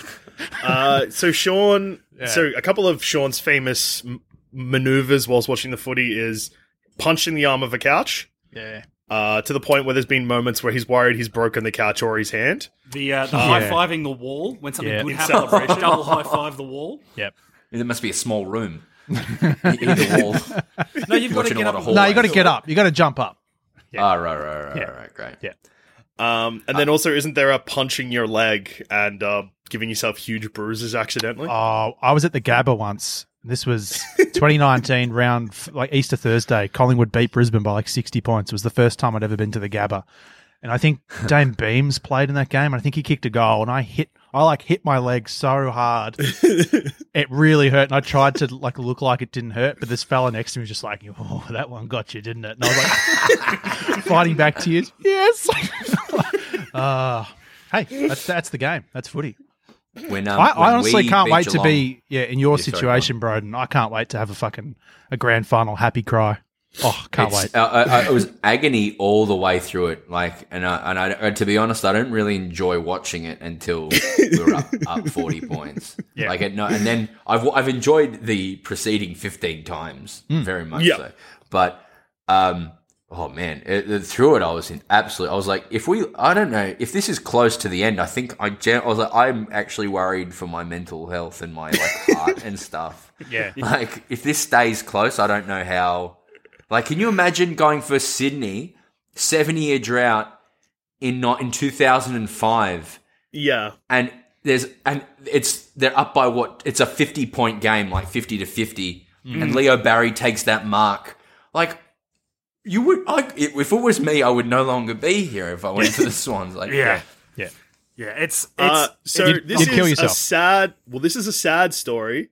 Uh, so Sean, so a couple of Sean's famous m- maneuvers whilst watching the footy is punching the arm of a couch. yeah. Uh, to the point where there's been moments where he's worried he's broken the couch or his hand. The uh, the high fiving the wall when something Yeah. good happens. celebration. Double high five the wall. Yep. There must be a small room. <laughs> in wall. <laughs> No, you've got to Watching a get lot up. of and No, you got to get up. You got to jump up. Oh, right, right, right, Yeah. right, right, great. Yeah. Um, and then also, isn't there a punching your leg and uh, giving yourself huge bruises accidentally? Oh, I was at the Gabba once. This was 2019 <laughs> round like Easter Thursday. Collingwood beat Brisbane by like 60 points. It was the first time I'd ever been to the Gabba. And I think <laughs> Dayne Beams played in that game. And I think he kicked a goal, and I hit, I like hit my leg so hard, <laughs> it really hurt. And I tried to like look like it didn't hurt, but this fella next to me was just like, "Oh, that one got you, didn't it?" And I was like, fighting back tears. Yes. uh, hey, that's that's the game. That's footy. When, um, I, when I honestly we can't beat wait to be yeah in your Yeah, sorry, situation, Broden. I can't wait to have a fucking a grand final happy cry. Oh, can't It's- wait. uh, I, I, it was agony all the way through it. Like, and I, and I, and to be honest, I don't really enjoy watching it until we were up, <laughs> up forty points. Yeah. Like, it, no, and then I've I've enjoyed the preceding fifteen times Hmm. very much Yeah. so. But, um, oh man, it, it- through it, I was in absolute. I was like, if we, I don't know, if this is close to the end, I think I, gen- I was like, I'm actually worried for my mental health and my like <laughs> heart and stuff. Yeah. Like, if this stays close, I don't know how. Like, can you imagine going for Sydney, seven year drought in not in two thousand and five, yeah. and there's and it's they're up by what? It's a fifty point game, like fifty to fifty, and mm. Leo Barry takes that mark. Like, you would, I, if it was me, I would no longer be here if I went to the <laughs> Swans. Like, Yeah. Yeah. Yeah, it's, it's Uh, so You'd- this you'd kill is a yourself. sad. Well, this is a sad story,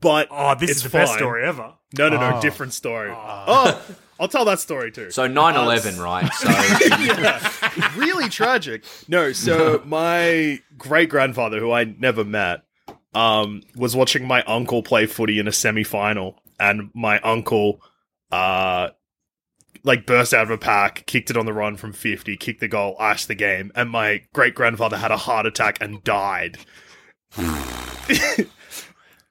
but oh, this it's is the best story ever. No, no, no, Oh. different story. Oh, I'll tell that story too. So 9-11, right? <laughs> So yeah, really tragic. No, so my great grandfather, who I never met, um, was watching my uncle play footy in a semi final, and my uncle, uh, like burst out of a pack, kicked it on the run from fifty, kicked the goal, iced the game, and my great grandfather had a heart attack and died. <laughs>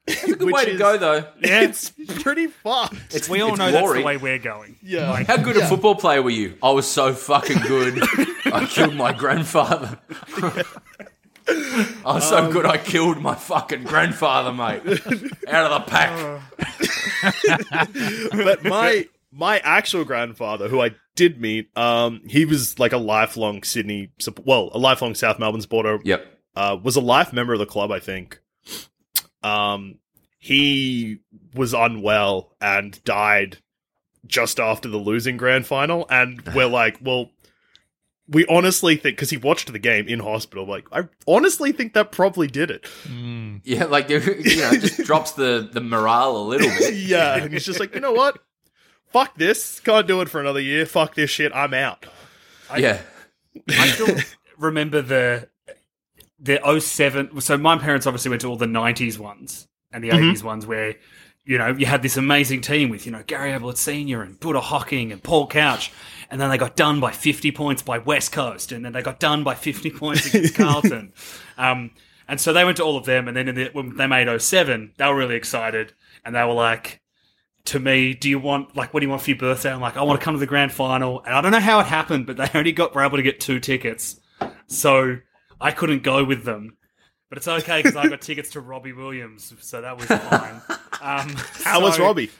it's a good way to go, though. Yeah, <laughs> It's pretty fucked. It's, we all it's know that's glory. the way we're going. yeah. How good a football player were you? I was so fucking good. <laughs> I killed my grandfather. I was so good. I killed my fucking grandfather, mate. Out of the pack. <laughs> but my my actual grandfather, who I did meet, um, he was like a lifelong Sydney, well, a lifelong South Melbourne supporter. Yep. Uh, was a life member of the club, I think. Um, he was unwell and died just after the losing grand final, and we're like, well. We honestly think because he watched the game in hospital. Like, I honestly think that probably did it. Mm. Yeah, like <laughs> you know, it just drops the the morale a little bit. <laughs> yeah, and he's just like, you know what? Fuck this. Can't do it for another year. Fuck this shit. I'm out. Yeah. I still <laughs> remember the the 07 so my parents obviously went to all the 90s ones and the 80s mm-hmm. ones where you know you had this amazing team with you know Gary Ablett senior and Buddha Hocking and Paul Couch and then they got done by 50 points by West Coast and then they got done by 50 <laughs> points against Carlton um and so they went to all of them and then in the, when they made 07 they were really excited and they were like to me, do you want like what do you want for your birthday? I'm like, I want to come to the grand final, and I don't know how it happened, but they <laughs> only got were able to get two tickets, so I couldn't go with them. But it's okay because I got <laughs> tickets to Robbie Williams, so that was fine. Um, How was Robbie?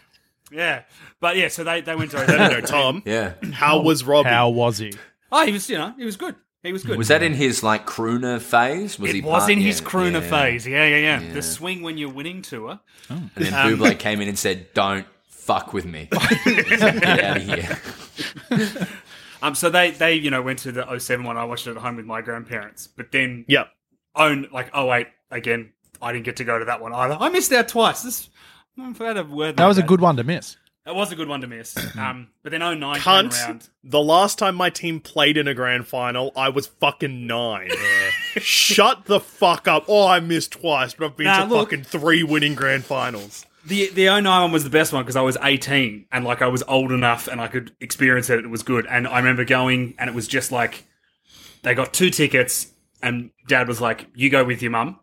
Yeah, but yeah, so they they went to. No, no, no, Tom. Yeah. How was Robbie? How was he? Oh, he was you know he was good. He was good. Was that in his like crooner phase? Was he it was part- in his yeah, crooner yeah. phase. Yeah, yeah, yeah, Yeah. The swing when you're winning tour. And then Buble came in and said, "Don't fuck with me. <laughs> Get out of here." <laughs> Um, so they they you know went to the 07 one. I watched it at home with my grandparents, but then Yeah. own like 08 again. I didn't get to go to that one either. I missed out twice. This I forgot a word. That like was a good one to miss. That was a good one to miss. <clears throat> Um, but then 09 came around. The last time my team played in a grand final, I was fucking nine. <laughs> Shut the fuck up. Oh, I missed twice, but I've been Nah, to look. fucking three winning grand finals. The the 09 one was the best one because I was 18 and like I was old enough and I could experience it. It was good. And I remember going and it was just like they got two tickets and dad was like, "You go with your mum.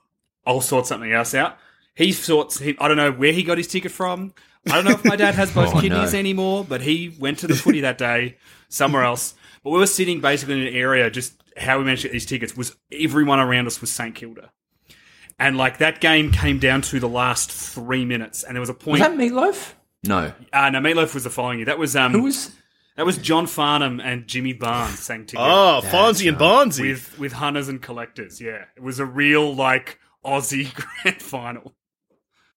I'll sort something else out." He sorts. He, I don't know where he got his ticket from. I don't know if my dad has both <laughs> Oh, kidneys no. anymore, but he went to the footy that day somewhere else. But we were sitting basically in an area. Just how we managed to get these tickets was everyone around us was St Kilda. And like that game came down to the last three minutes, and there was a Was point. that Meatloaf? No. Uh, no, Meatloaf was the following year. That was um, Who was? That was John Farnham and Jimmy Barnes sang together. Oh, Farnsey and Barnesy. with with hunters and collectors. Yeah, it was a real like Aussie <laughs> grand final.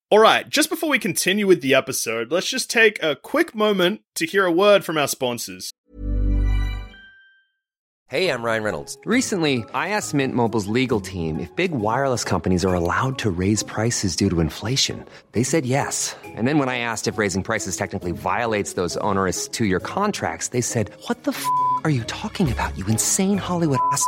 All right, just before we continue with the episode, let's just take a quick moment to hear a word from our sponsors. Hey, I'm Ryan Reynolds. Recently, I asked Mint Mobile's legal team if big wireless companies are allowed to raise prices due to inflation. They said yes. And then when I asked if raising prices technically violates those onerous two-year contracts, they said, "What the f*** are you talking about? You insane Hollywood ass."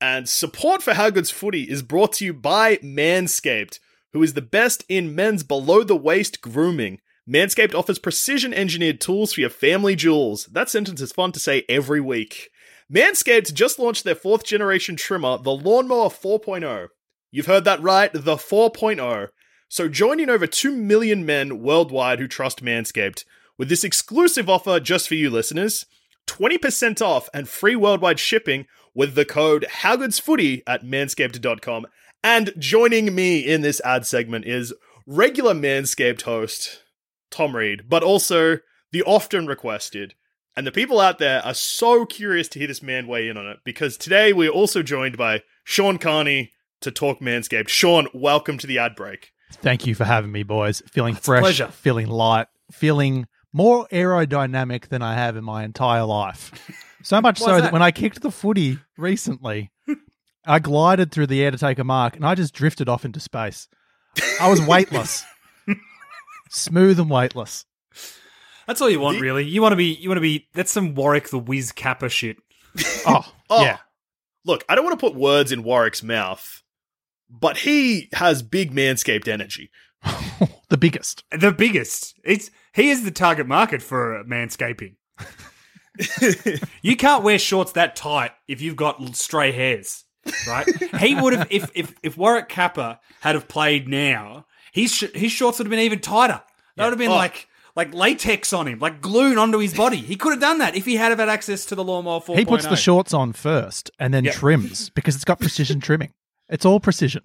And support for How Good's Footy is brought to you by Manscaped, who is the best in men's below the waist grooming. Manscaped offers precision engineered tools for your family jewels. That sentence is fun to say every week. Manscaped just launched their fourth generation trimmer, the Lawnmower 4.0. You've heard that right, the 4.0. So join in over 2 million men worldwide who trust Manscaped with this exclusive offer just for you listeners 20% off and free worldwide shipping with the code HowGoodsFooty at manscaped.com. And joining me in this ad segment is regular Manscaped host Tom Reed, but also the often requested. And the people out there are so curious to hear this man weigh in on it because today we're also joined by Sean Carney to talk Manscaped. Sean, welcome to the ad break. Thank you for having me, boys. Feeling fresh, pleasure. feeling light, feeling more aerodynamic than I have in my entire life. So much so that? that? when I kicked the footy recently, <laughs> I glided through the air to take a mark and I just drifted off into space. I was weightless. <laughs> Smooth and weightless. That's all you want, The- really. You want to be. You want to be. That's some Warwick the Whiz Capper shit. <laughs> Oh, Oh. yeah. Look, I don't want to put words in Warwick's mouth, but he has big Manscaped energy. the biggest. The biggest. It's he is the target market for manscaping. You can't wear shorts that tight if you've got stray hairs, right? he would have if if if Warwick Capper had have played now, his sh- his shorts would have been even tighter. That would have been Oh. like like latex on him, like glued onto his body. He could have done that if he had have had access to the lawnmower 4.0. He puts the shorts on first and then Yeah. trims because it's got precision trimming. It's all precision.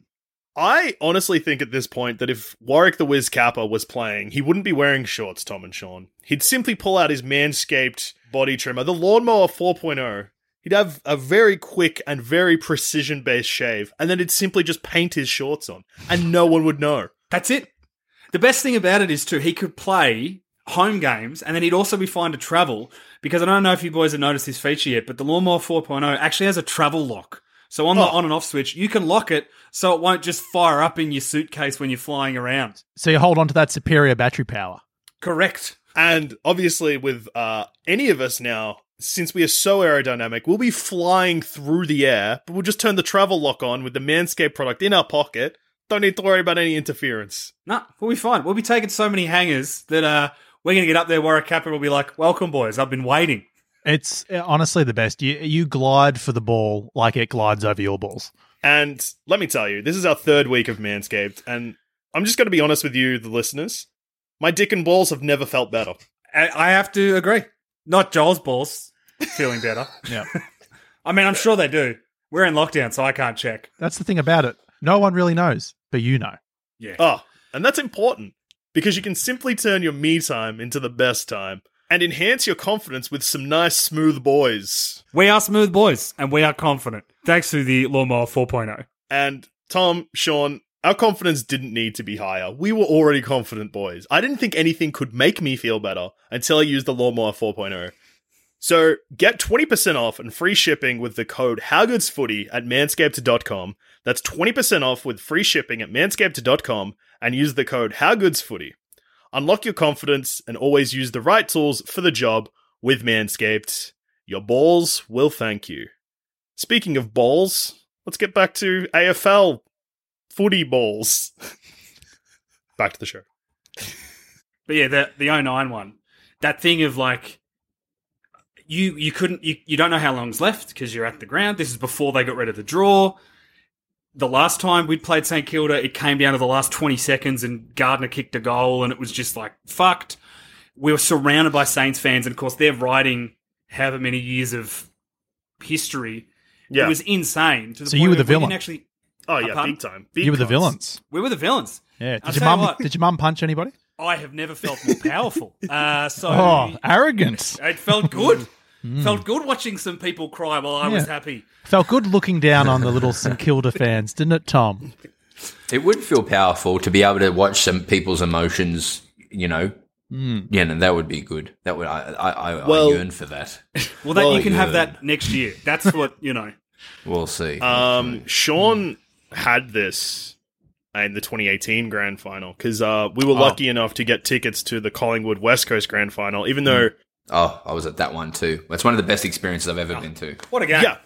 I honestly think at this point that if Warwick the Wiz Capper was playing, he wouldn't be wearing shorts, Tom and Sean. He'd simply pull out his Manscaped body trimmer, the Lawnmower 4.0. He'd have a very quick and very precision based shave, and then he'd simply just paint his shorts on, and no one would know. That's it. The best thing about it is too he could play home games and then he'd also be fine to travel because I don't know if you boys have noticed this feature yet, but the Lawnmower 4.0 actually has a travel lock. So on the Oh. on and off switch, you can lock it so it won't just fire up in your suitcase when you're flying around. So you hold on to that superior battery power. Correct. And obviously, with uh, any of us now, since we are so aerodynamic, we'll be flying through the air, but we'll just turn the travel lock on with the Manscaped product in our pocket. Don't need to worry about any interference. Nah, we'll be fine. We'll be taking so many hangers that uh we're gonna get up there, Warwick Capper will be like, Welcome boys, I've been waiting. It's uh, honestly the best. You you glide for the ball like it glides over your balls. And let me tell you, this is our third week of Manscaped, and I'm just going to be honest with you, the listeners. My dick and balls have never felt better. I, I have to agree. Not Joel's balls feeling better. <laughs> Yeah. <laughs> I mean I'm sure they do. We're in lockdown, so I can't check. That's the thing about it. No one really knows, but you know. Yeah. Oh, and that's important. because you can simply turn your me time into the best time and enhance your confidence with some nice smooth boys. We are smooth boys, and we are confident. Thanks to the Lawnmower 4.0. And Tom, Sean, our confidence didn't need to be higher. We were already confident boys. I didn't think anything could make me feel better until I used the Lawnmower 4.0. So get 20% off and free shipping with the code HowGoodsFooty at manscaped.com. That's 20% off with free shipping at manscaped.com and use the code HowGoodsFooty. Unlock your confidence and always use the right tools for the job with Manscaped. Your balls will thank you. Speaking of balls, let's get back to AFL footy balls. <laughs> back to the show. But yeah, the the 09 one, that thing of like, you you couldn't you, you don't know how long's left because you're at the ground. This is before they got rid of the draw. The last time we'd played St Kilda, it came down to the last 20 seconds and Gardner kicked a goal and it was just like fucked. We were surrounded by Saints fans and of course they're writing however many years of history. Yeah. It was insane. To the So point you were where the we didn't villain. Actually, Oh yeah, pardon? big time. Big you were the cunts. villains. we were the villains. Yeah. I'll Did your tell you mum? Did your mum punch anybody? I have never felt more powerful. <laughs> Uh, so Oh, arrogant. It felt good. <laughs> Felt good watching some people cry while I was happy. Felt good looking down on the little St <laughs> Kilda fans, didn't it, Tom? It would feel powerful to be able to watch some people's emotions. You know, yeah, no, that would be good. That would I I, I, Well- I yearn for that. Well, that Well, you can have that next year. That's what you know. We'll see. Um, Sean had this in the 2018 grand final because uh, we were lucky enough to get tickets to the Collingwood West Coast grand final, even though oh, I was at that one too. That's one of the best experiences I've ever been to. What a game! yeah.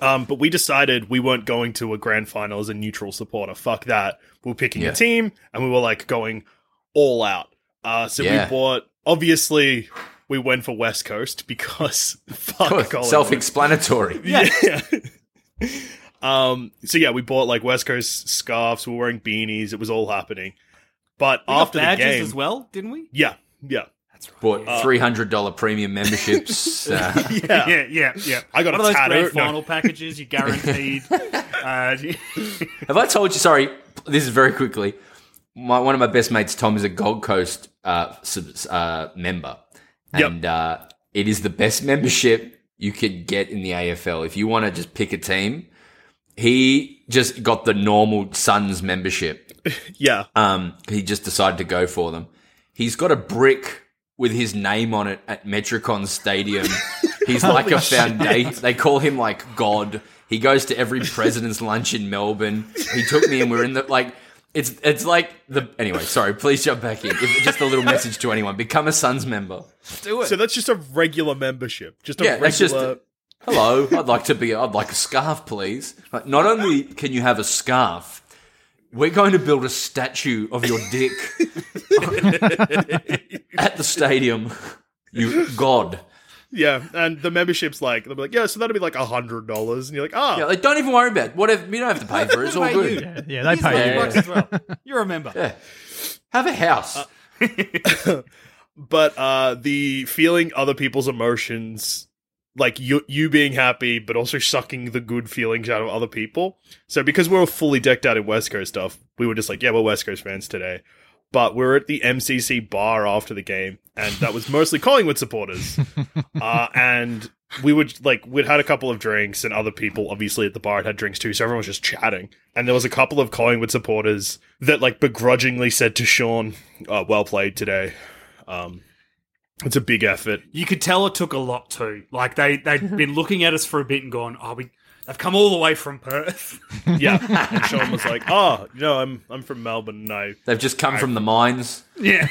Um, but we decided we weren't going to a grand final as a neutral supporter. Fuck that. We are picking Yeah. a team, and we were like going all out. Uh, so Yeah. we bought. Obviously, we went for West Coast because <laughs> fuck <laughs> Collingwood. Self-explanatory. Yeah. <laughs> um. So yeah, we bought like West Coast scarves. We were wearing beanies. It was all happening. But We got after the badges game, as well, didn't we? yeah, yeah, That's right. Bought three hundred dollar premium memberships. <laughs> Uh, yeah. Yeah, yeah, yeah. I got One a of those tattoo. grand No. final packages. You guaranteed. <laughs> uh, <laughs> Have I told you? Sorry, this is very quickly. My, one of my best mates, Tom, is a Gold Coast uh, uh, member, Yep. and uh, it is the best membership you could get in the AFL. If you want to just pick a team, he just got the normal Suns membership. <laughs> yeah. Um, he just decided to go for them. He's got a brick with his name on it at Metricon Stadium. <laughs> He's like a foundation. They call him like God. He goes to every president's lunch in Melbourne. He took me and we're in the like. It's it's like the anyway. Sorry, please jump back in. If, just a little message to anyone: become a Suns member. do it. So that's just a regular membership. Just a Yeah, that's just- regular. Hello, I'd like to be. I'd like a scarf, please. Like, not only can you have a scarf, we're going to build a statue of your dick <laughs> at the stadium. You God. Yeah, and the membership's like they'll be like, yeah, so that'll be like a hundred dollars, and you're like, ah, Yeah, like don't even worry about it. Whatever, you don't have to pay for it. It's all good. you? Yeah, they Here's pay you. bucks as well. <laughs> You're a member. Yeah. Have a house. <laughs> but uh the feeling other people's emotions like you you being happy but also sucking the good feelings out of other people. So because we were fully decked out in west coast stuff we were just like yeah we're west coast fans today. But we were at the mcc bar after the game and that was mostly collingwood supporters. <laughs> Uh and we would like we'd had a couple of drinks and other people obviously at the bar had had drinks too so everyone was just chatting. And there was a couple of collingwood supporters that like begrudgingly said to sean uh, well played today. Um, it's a big effort. You could tell it took a lot too. Like they they'd <laughs> been looking at us for a bit and gone, oh, we they've come all the way from Perth. <laughs> Yeah, and <laughs> Sean was like, "Oh, you know, I'm I'm from Melbourne, No, They've just come from the mines. yeah,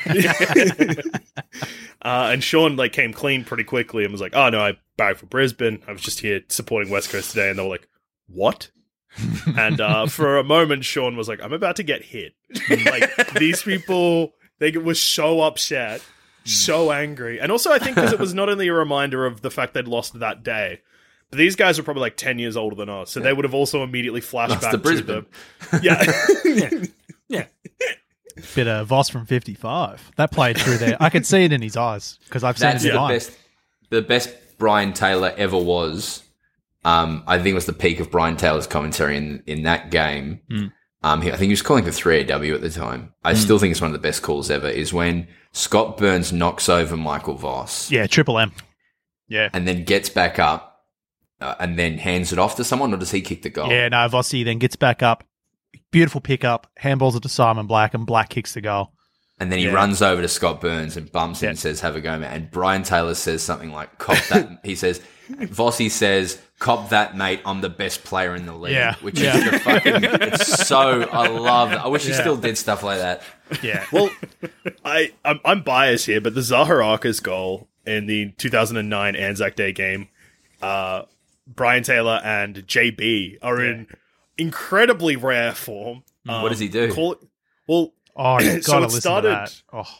Uh, and Sean like came clean pretty quickly and was like, "Oh no, I back from Brisbane. I was just here supporting West Coast today." And they were like, "What?" and uh, for a moment, Sean was like, "I'm about to get hit." like these people, they were so upset, so angry, and also I think because it was not only a reminder of the fact they'd lost that day. But these guys were probably like ten years older than us, so they would have also immediately flashed Lost back to to Brisbane. the <laughs> yeah. yeah. Bit of Voss from 55. That played through there. I could see it in his eyes because I've seen That's it in the best. The best Brian Taylor ever was. Um, I think it was the peak of Brian Taylor's commentary in in that game. Um, he, I think he was calling for 3AW at the time. I still think it's one of the best calls ever. Is when Scott Burns knocks over Michael Voss Yeah, Triple M. Yeah. and then gets back up uh, and then hands it off to someone, or does he kick the goal? Yeah, no, Vossi then gets back up. Beautiful pickup. Handballs it to Simon Black, and Black kicks the goal. And then he Yeah. runs over to Scott Burns and bumps him Yeah. and says, "Have a go, man." And Brian Taylor says something like, "Cop that." <laughs> he says, "Vossi says, cop that, mate. I'm the best player in the league." Yeah. which Yeah. is the fucking. It's so I love. It. I wish he still did stuff like that. Yeah. <laughs> Well, I I'm, I'm biased here, but the Zaharakis goal in the 2009 Anzac Day game, uh, Brian Taylor and JB are in incredibly rare form. What does he do? Call, well, Oh, you <clears throat> So gotta it listen started- to that. Oh,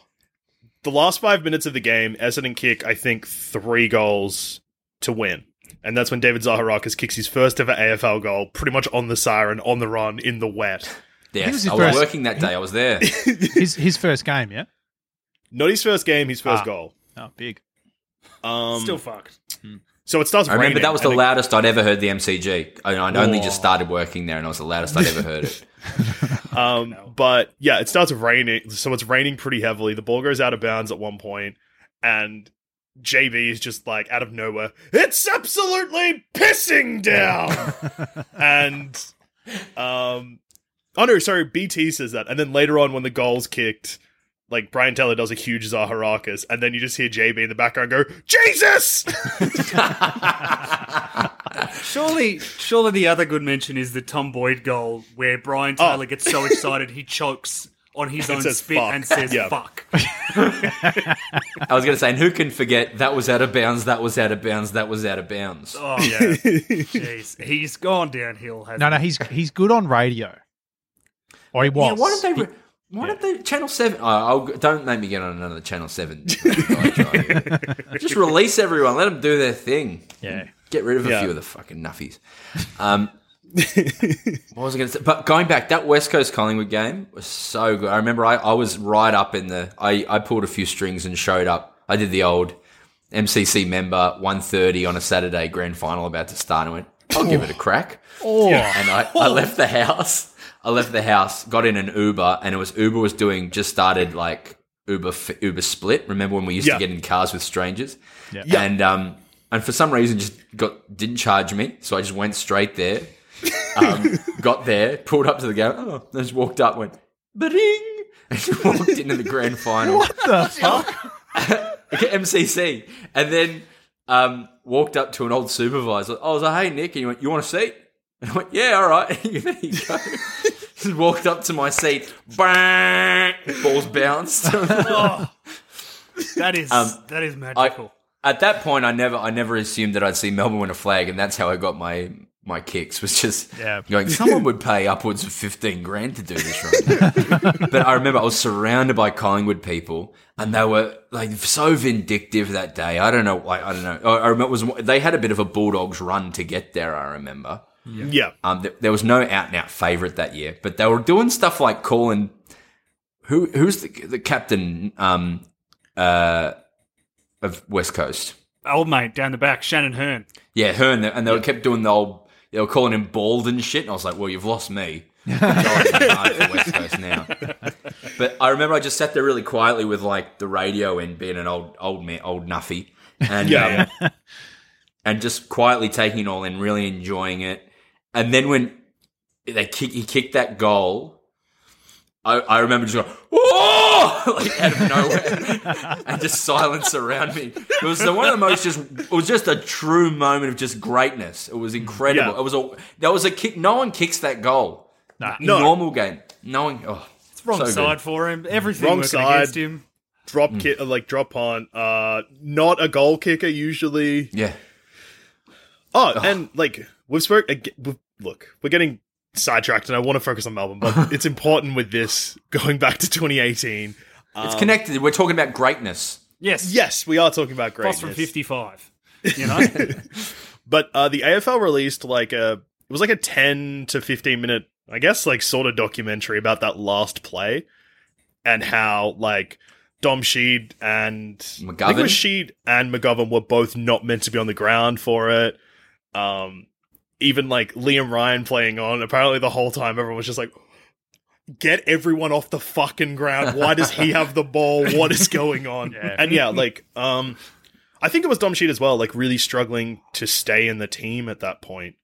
the last five minutes of the game, Essendon kick, I think, three goals to win. And that's when David Zaharakis kicks his first ever AFL goal, pretty much on the siren, on the run, in the wet. Yes, was his I was first- working that day. I was there. <laughs> his his first game, yeah. Not his first game, his first Ah. goal. Oh, big. Um, Still fucked. So it starts I remember that was the it- loudest I'd ever heard the MCG. I, I'd only just started working there, and it was the loudest I'd ever heard it. <laughs> <laughs> Um, but yeah, it starts raining. So it's raining pretty heavily. The ball goes out of bounds at one point, and JB is just like out of nowhere. It's absolutely pissing down, <laughs> and um, oh no, sorry, BT says that, and then later on when the goal's kicked. Like Brian Taylor does a huge Zaharakis, and then you just hear JB in the background go, "Jesus!" <laughs> Surely, surely the other good mention is the Tom Boyd goal where Brian Oh. Taylor gets so excited he chokes on his And own says spit fuck. and says Yeah. "fuck." <laughs> I was going to say, and who can forget that was out of bounds, that was out of bounds, that was out of bounds. Oh yeah, jeez, he's gone downhill. Hasn't No, no, he's he's good on radio. Or he was. Yeah, why don't they? Re- why don't they? Channel Seven. Oh, I'll, don't make me get on another Channel Seven. <laughs> Just release everyone. Let them do their thing. Yeah. Get rid of a Yeah. few of the fucking nuffies. Um, what was I going to say? But going back, that West Coast Collingwood game was so good. I remember I, I was right up in the. I, I pulled a few strings and showed up. I did the old MCC member 1.30 on a Saturday grand final about to start and went, I'll give it a crack. Oh, And I, I left the house. I left the house, got in an Uber, and it was Uber was doing just started like Uber Uber Split. Remember when we used Yeah. to get in cars with strangers? Yeah. And um and for some reason just got didn't charge me, so I just went straight there. Um, <laughs> got there, pulled up to the gate, oh, and just walked up, went bing, and just walked into the grand final. what the fuck? <laughs> MCC, and then um, walked up to an old supervisor. I was like, "Hey, Nick," and he went, "You want a seat?" And <laughs> I went, "Yeah, all right." <laughs> there you go. <laughs> Just walked up to my seat. Bang! Balls bounced. Oh, that is Um, that is magical. At that point, I never, I never assumed that I'd see Melbourne win a flag, and that's how I got my my kicks. Was just Yeah. going. Someone would pay upwards of fifteen grand to do this right now. but I remember I was surrounded by Collingwood people, and they were like so vindictive that day. I don't know, like I don't know. I I remember was they had a bit of a Bulldogs run to get there. I remember. Yeah, Um, th- there was no out and out favourite that year, but they were doing stuff like calling who who's the the captain um uh of West Coast. Old mate down the back, Shannon Hurn. Yeah, Hurn, and they kept doing the old. They were calling him bald and shit, and I was like, "Well, you've lost me." I'm going hard for West Coast now. But I remember I just sat there really quietly with like the radio and being an old old man, old nuffy, and Yeah. um, and just quietly taking it all in, really enjoying it. And then when they kick, he kicked that goal. I, I remember just going, "Whoa!" <laughs> like out of nowhere, <laughs> and just silence around me. It was the, one of the most just. It was just a true moment of just greatness. It was incredible. Yeah. It was a. That was a kick. No one kicks that goal. Nah. In No. normal game, no one. Oh, It's wrong so good. side for him. Everything Wrong working side. against him. drop Hmm. kick, like drop on. Uh, not a goal kicker usually. Yeah, Oh, and like we've spoke. we've- Look, we're getting sidetracked, and I want to focus on Melbourne, but <laughs> it's important with this going back to 2018. it's connected. We're talking about greatness. Yes, Yes, we are talking about Voss greatness. from fifty-five. You know, <laughs> But uh, the AFL released like a it was like a 10 to 15 minute, I guess, like sort of documentary about that last play and how like Dom Sheed and I think it McGovern? was Sheed and McGovern were both not meant to be on the ground for it. Um, even like Liam Ryan playing on. Apparently, the whole time everyone was just like, get everyone off the fucking ground. Why does he have the ball? What is going on? <laughs> And yeah, like um I think it was Dom Sheed as well, like really struggling to stay in the team at that point.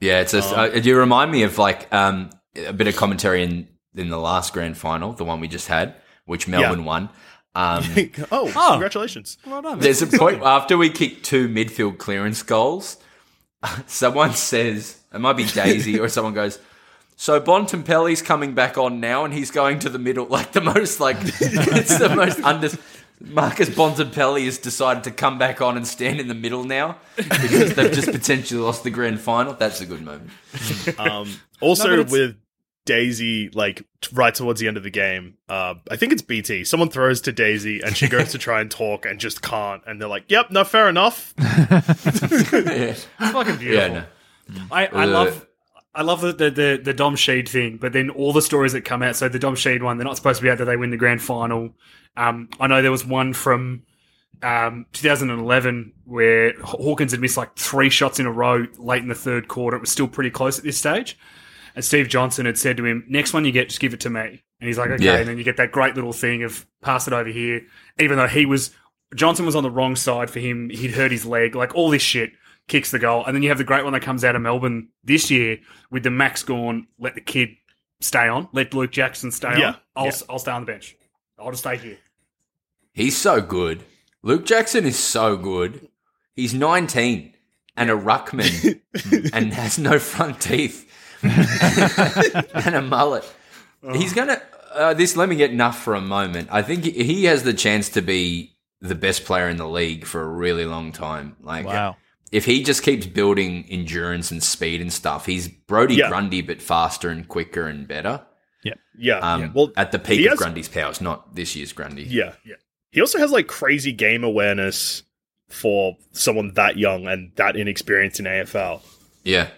Yeah, it's just, Um, uh, you remind me of like um, a bit of commentary in in the last grand final, the one we just had, which Melbourne won. Um, <laughs> oh, congratulations. Well done. there's a point after we kicked two midfield clearance goals. <laughs> Someone says it might be Daisy or someone goes. So Bontempelli's coming back on now, and he's going to the middle. <laughs> Like the most, like it's the most under. Marcus Bontempelli has decided to come back on and stand in the middle now because they've just potentially lost the grand final. That's a good moment. Um, also No, with Daisy, like t- right towards the end of the game, uh, I think it's BT. Someone throws to Daisy, and she goes to try and talk, and just can't. And they're like, "Yep, no, fair enough." <laughs> yeah. fucking beautiful. Yeah, no. I, I Uh, love I love the, the the the Dom Sheed thing, but then all the stories that come out. So the Dom Sheed one, they're not supposed to be out that they win the grand final. Um, I know there was one from um, 2011 where Hawkins had missed like three shots in a row late in the third quarter. It was still pretty close at this stage, and Steve Johnson had said to him, "Next one you get, just give it to me." And he's like, "Okay." Yeah. And then you get that great little thing of pass it over here, even though he was Johnson was on the wrong side for him. He'd hurt his leg, like all this shit kicks the goal. And then you have the great one that comes out of Melbourne this year with the Max Gawn, let the kid stay on, let Luke Jackson stay Yeah, on. I'll, yeah. I'll stay on the bench. I'll just stay here. He's so good. Luke Jackson is so good. He's 19 and a ruckman <laughs> and has no front teeth <laughs> and a mullet. He's going to. Uh, this let me get enough for a moment. I think he- he has the chance to be the best player in the league for a really long time. Like, Wow. if he just keeps building endurance and speed and stuff, he's Brodie Yeah. Grundy, but faster and quicker and better. Yeah, Um, yeah. Well, at the peak of has- Grundy's powers, not this year's Grundy. Yeah, yeah. He also has like crazy game awareness for someone that young and that inexperienced in AFL. Yeah.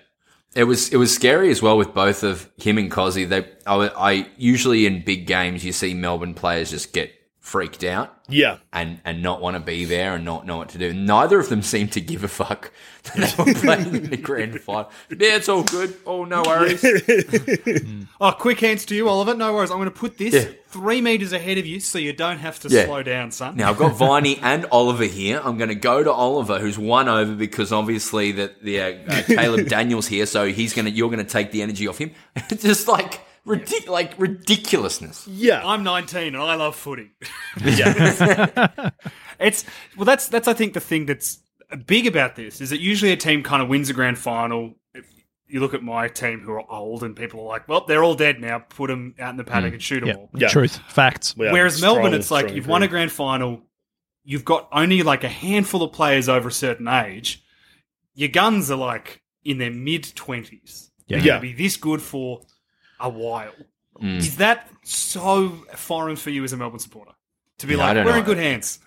It was it was scary as well with both of him and Kozzie. They I, I usually in big games you see Melbourne players just get freaked out Yeah, and and not want to be there and not know what to do. Neither of them seemed to give a fuck that <laughs> they were <laughs> playing in the grand final. Yeah, it's all good. Oh, no worries. <laughs> Oh, quick hands to you, Oliver. No worries. I'm going to put this Yeah. three meters ahead of you so you don't have to Yeah. slow down, son. Now I've got Viney and Oliver here. I'm going to go to Oliver, who's won over because obviously that the uh, uh, Caleb Daniels here, so he's gonna you're gonna take the energy off him. just like ridic- like ridiculousness. yeah, I'm 19 and I love footy. yeah. <laughs> <laughs> It's well, that's that's I think the thing that's big about this is that usually a team kind of wins a grand final. If you look at my team who are old and people are like, well, they're all dead now. Put them out in the paddock mm. and shoot them Yeah. all. Yeah. Truth. Facts. Yeah, Whereas strong- Melbourne, it's like you've won a grand final, you've got only like a handful of players over a certain age. Your guns are like in their mid twenties. Yeah. They're Yeah. going to be this good for a while. Mm. Is that so foreign for you as a Melbourne supporter to be Yeah, I like, don't we're know. in good hands?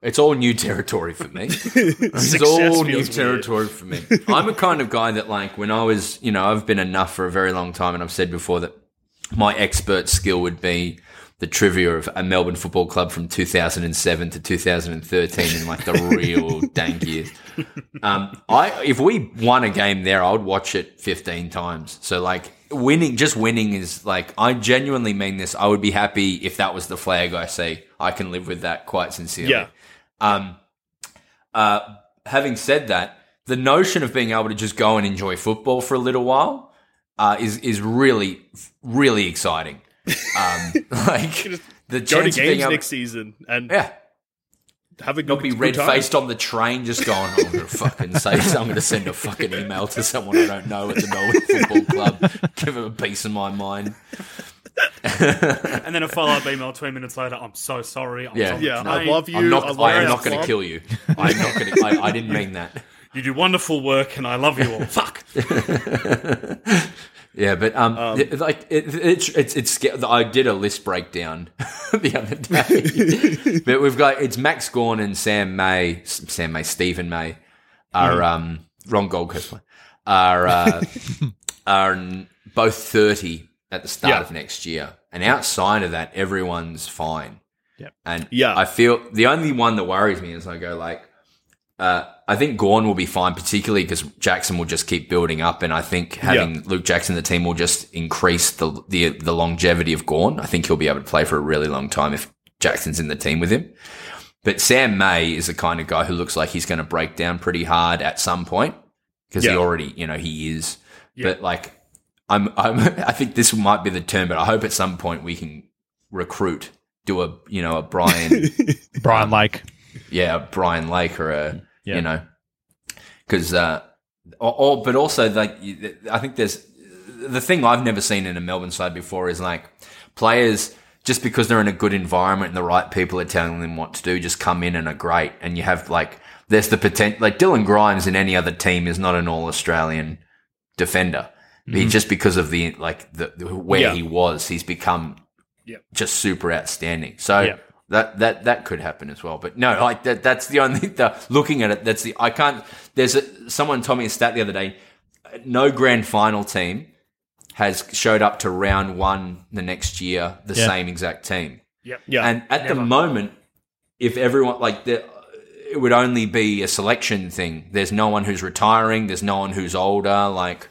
It's all new territory for me. <laughs> It's Success all new feels weird. territory for me. I'm a kind of guy that, like, when I was, you know, I've been enough for a very long time, and I've said before that my expert skill would be the trivia of a Melbourne Football Club from 2007 to 2013 in like the real <laughs> dank years. Um, I if we won a game there, I would watch it 15 times. So like winning, just winning is like I genuinely mean this. I would be happy if that was the flag I see. I can live with that quite sincerely. Yeah. Um, uh, having said that, the notion of being able to just go and enjoy football for a little while uh, is is really really exciting. Um, <laughs> <laughs> like the Go to chance of being games able, next season and yeah, have a good, not be red faced on the train, just going. I'm gonna fucking <laughs> say, I'm gonna send a fucking email to someone I don't know at the Melbourne Football Club, give them a piece of my mind. And then a follow up email 20 minutes later, I'm so sorry. I'm Yeah. on the Yeah, I love you. I'm not. I I am not going to kill you. I'm not going to. I, I didn't mean that. You do wonderful work and I love you all. Fuck. Yeah, but um, it- like it, it's it's it's I did a list breakdown <laughs> the other day, <laughs> but we've got it's Max Gawn and Sam May, Sam May, Steven May are um wrong Gold Coast one are uh, <laughs> are both thirty at the start Yeah. of next year, and outside of that, everyone's fine. Yep. And Yeah. I feel the only one that worries me is I go like uh, I think Gawn will be fine, particularly because Jackson will just keep building up, and I think having Luke Jackson in the team will just increase the, the the longevity of Gawn. I think he'll be able to play for a really long time if Jackson's in the team with him. But Sam May is the kind of guy who looks like he's going to break down pretty hard at some point because he already, you know, he is. But like, I'm, I'm, <laughs> I think this might be the term, but I hope at some point we can recruit, do a, you know, a Brian, <laughs> Brian Lake. Yeah, Brian Lake or a, Yeah. you know, because, uh, or, or, but also like, I think there's the thing I've never seen in a Melbourne side before is like players just because they're in a good environment and the right people are telling them what to do, just come in and are great. And you have like, there's the potential, like Dylan Grimes in any other team is not an all Australian defender. He, just because of the, like, the, the where Yeah. he was, he's become Yeah. just super outstanding. So Yeah. That, that, that could happen as well. But no, like that, that's the only, <laughs> the, looking at it, that's the, I can't, there's a, someone told me a stat the other day. No grand final team has showed up to round one the next year, the Yeah. same exact team. Yeah. And at the moment, if everyone like the, it would only be a selection thing. There's no one who's retiring. There's no one who's older. Like,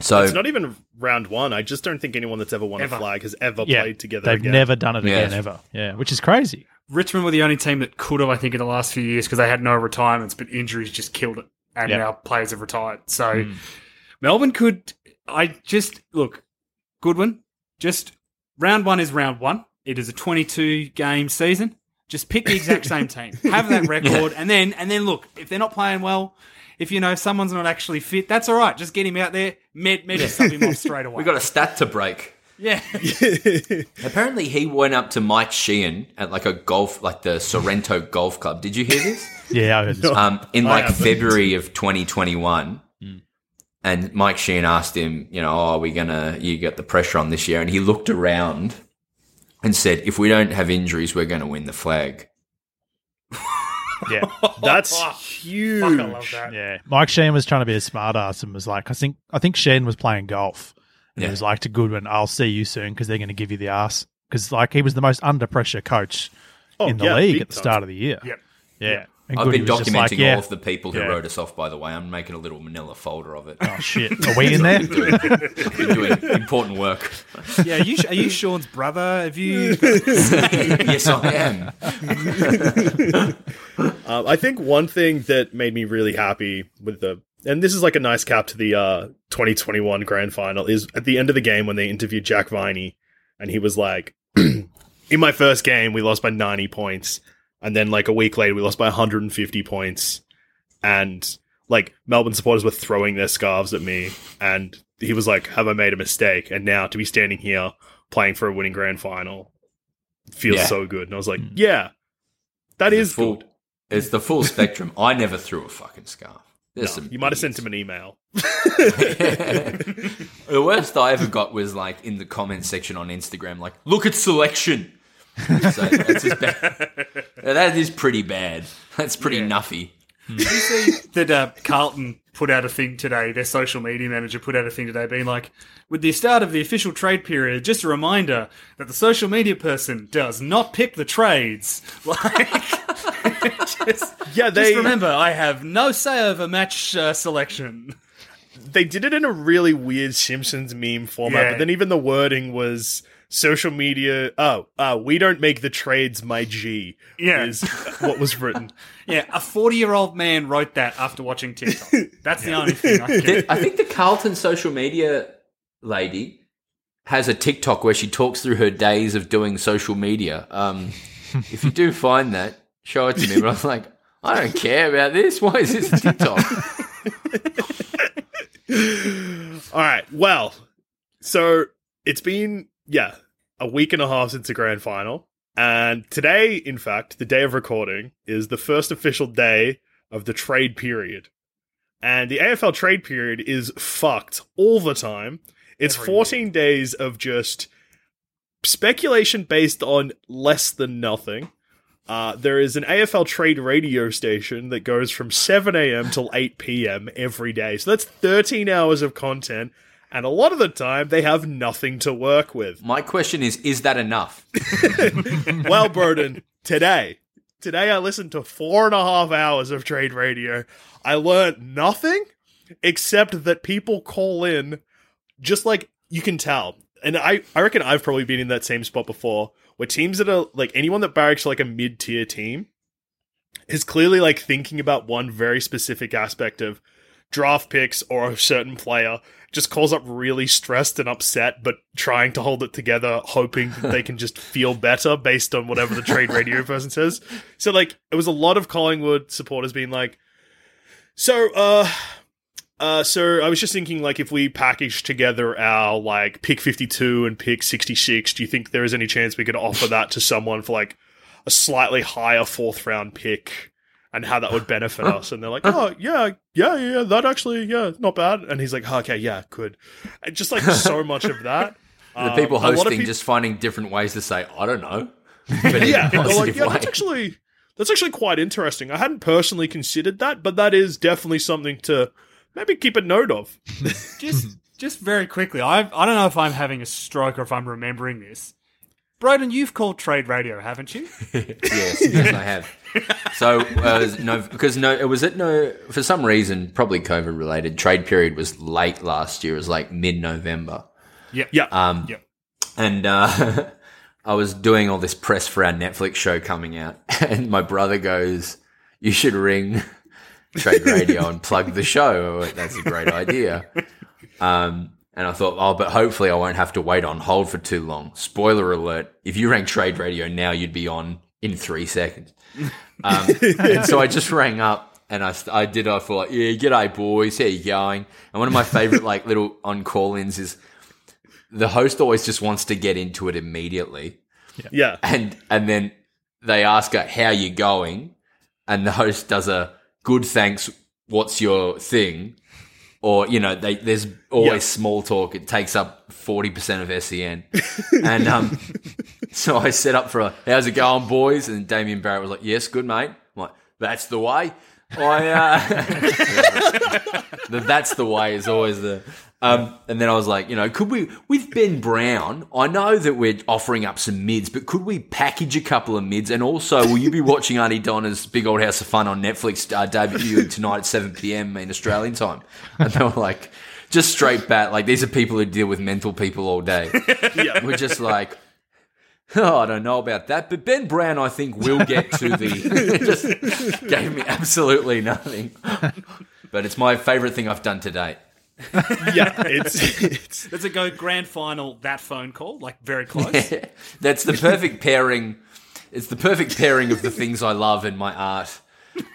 so it's not even round one. I just don't think anyone that's ever won Ever. a flag has ever Yeah, played together. they've again. never done it Yeah. again ever. Yeah, which is crazy. Richmond were the only team that could have, I think, in the last few years because they had no retirements, but injuries just killed it, and Yeah. now players have retired. So hmm. Melbourne could. I just look, Goodwin. Just round one is round one. It is a twenty-two game season. Just pick the exact same team, <laughs> have that record, and then and then look if they're not playing well. If you know someone's not actually fit, that's all right. Just get him out there. Med, med, just sub him off <laughs> straight away. we got a stat to break. yeah. <laughs> Apparently, he went up to Mike Sheahan at like a golf, like the Sorrento Golf Club. Did you hear this? <laughs> Yeah, I heard this. um, in I like haven't. February of 2021. And Mike Sheahan asked him, you know, oh, are we gonna? You get the pressure on this year, and he looked around and said, if we don't have injuries, we're going to win the flag. Yeah, <laughs> That's Fuck, huge. I love that. yeah. Mike Sheen was trying to be a smart ass and was like, I think, I think Sheen was playing golf, and Yeah. he was like to Goodwin, "I'll see you soon because they're going to give you the ass." Because like he was the most under pressure coach Oh, in the yeah, league at the time. start of the year. Yep. Yeah, And I've Goody been documenting like, yeah. all of the people who Yeah. wrote us off. By the way, I'm making a little Manila folder of it. Oh <laughs> shit, are we in there? I've been doing important work. <laughs> Yeah, are you, are you Sean's brother? Have you? <laughs> yes, I am. Um, I think one thing that made me really happy with the, and this is like a nice cap to the uh, 2021 grand final, is at the end of the game when they interviewed Jack Viney, and he was like, <clears throat> "In my first game, we lost by 90 points, and then like a week later, we lost by 150 points, and like Melbourne supporters were throwing their scarves at me, and he was like, "Have I made a mistake?" And now to be standing here playing for a winning grand final feels Yeah. so good, and I was like, hmm. "Yeah." That is full, good. It's the full spectrum. I never threw a fucking scarf. <laughs> No, you might have sent him an email. <laughs> <laughs> the worst I ever got was like in the comment section on Instagram, like, look at selection. <laughs> so that's just bad. <laughs> That is pretty bad. That's pretty nuffy. Did you see that uh, Carlton put out a thing today? Their social media manager put out a thing today, being like, "With the start of the official trade period, just a reminder that the social media person does not pick the trades." <laughs> Like, just, Yeah, they just remember, I have no say over match uh, selection. they did it in a really weird Simpsons meme format, Yeah. but then even the wording was social media. Oh, uh, we don't make the trades, my G. Yeah. is what was written. <laughs> Yeah, a forty-year-old man wrote that after watching TikTok. That's the only thing I can. The- I think the Carlton social media lady has a TikTok where she talks through her days of doing social media. Um, if you do find that, show it to me. But I was like, I don't care about this. Why is this a TikTok? <laughs> All right. Well, so it's been yeah a week and a half since the grand final, and today, in fact, the day of recording is the first official day of the trade period, and the AFL trade period is fucked all the time. It's Every 14 days of just speculation based on less than nothing. Uh, there is an AFL trade radio station that goes from 7 a.m. till 8 p.m. every day. So that's 13 hours of content. And a lot of the time, they have nothing to work with. My question is, is that enough? <laughs> <laughs> well, Broden, today, Today I listened to four and a half hours of trade radio. I learned nothing except that people call in just like you can tell. And I, I reckon I've probably been in that same spot before where teams that are like anyone that barracks like a mid tier team is clearly like thinking about one very specific aspect of draft picks or a certain player just calls up really stressed and upset, but trying to hold it together, hoping that they can just feel better based on whatever the trade radio <laughs> person says. So, like, it was a lot of Collingwood supporters being like, so, uh, uh, so I was just thinking, like, if we package together our like pick fifty-two and pick sixty-six, do you think there is any chance we could offer that to someone for like a slightly higher fourth round pick, and how that would benefit <laughs> us? And they're like, oh yeah, yeah, yeah, that actually, yeah, not bad. And he's like, okay, yeah, good. And just like so <laughs> much of that. The Um, people a lot of hosting peop- just finding different ways to say, I don't know. <laughs> But yeah, they're like, yeah, way. that's actually that's actually quite interesting. I hadn't personally considered that, but that is definitely something to maybe keep a note of. just just very quickly, I I don't know if I'm having a stroke or if I'm remembering this. Broden, you've called trade radio, haven't you? <laughs> yes, yes, I have. So uh, no, because no, it was at no for some reason, probably COVID related. Trade period was late last year. It was like mid November, Yep. Yeah, um, Yep. and uh, <laughs> I was doing all this press for our Netflix show coming out, <laughs> and my brother goes, "You should ring Trade Radio and plug the show. I went, That's a great idea." Um, and I thought, oh, but hopefully I won't have to wait on hold for too long. Spoiler alert: if you rang Trade Radio now, you'd be on in three seconds. <laughs> Um, and so I just rang up and I, I did. I thought, yeah, g'day boys, how you going? And one of my favorite like little on call ins is the host always just wants to get into it immediately, yeah. and and then they ask her how you going, and the host does a good thanks. What's your thing? Or you know, they, there's always Yeah. small talk. It takes up forty percent of SEN, <laughs> and um, so I set up for a how's it going, boys? And Damien Barrett was like, "Yes, good, mate." I'm like, "That's the way." I uh, <laughs> the that's the way is always the. Um, and then I was like, you know, could we with Ben Brown? I know that we're offering up some mids, but could we package a couple of mids? And also, will you be <laughs> watching Aunty Donna's Big Old House of Fun on Netflix uh, debuting tonight at seven pm in Australian time? And they were like, just straight bat. Like these are people who deal with mental people all day. <laughs> Yeah. We're just like, oh, I don't know about that. But Ben Brown, I think, will get to the. <laughs> just gave me absolutely nothing. But it's my favourite thing I've done to date. <laughs> yeah, it's, it's Does it go grand final that phone call? Like very close? <laughs> That's the perfect pairing. It's the perfect pairing of the things I love in my art.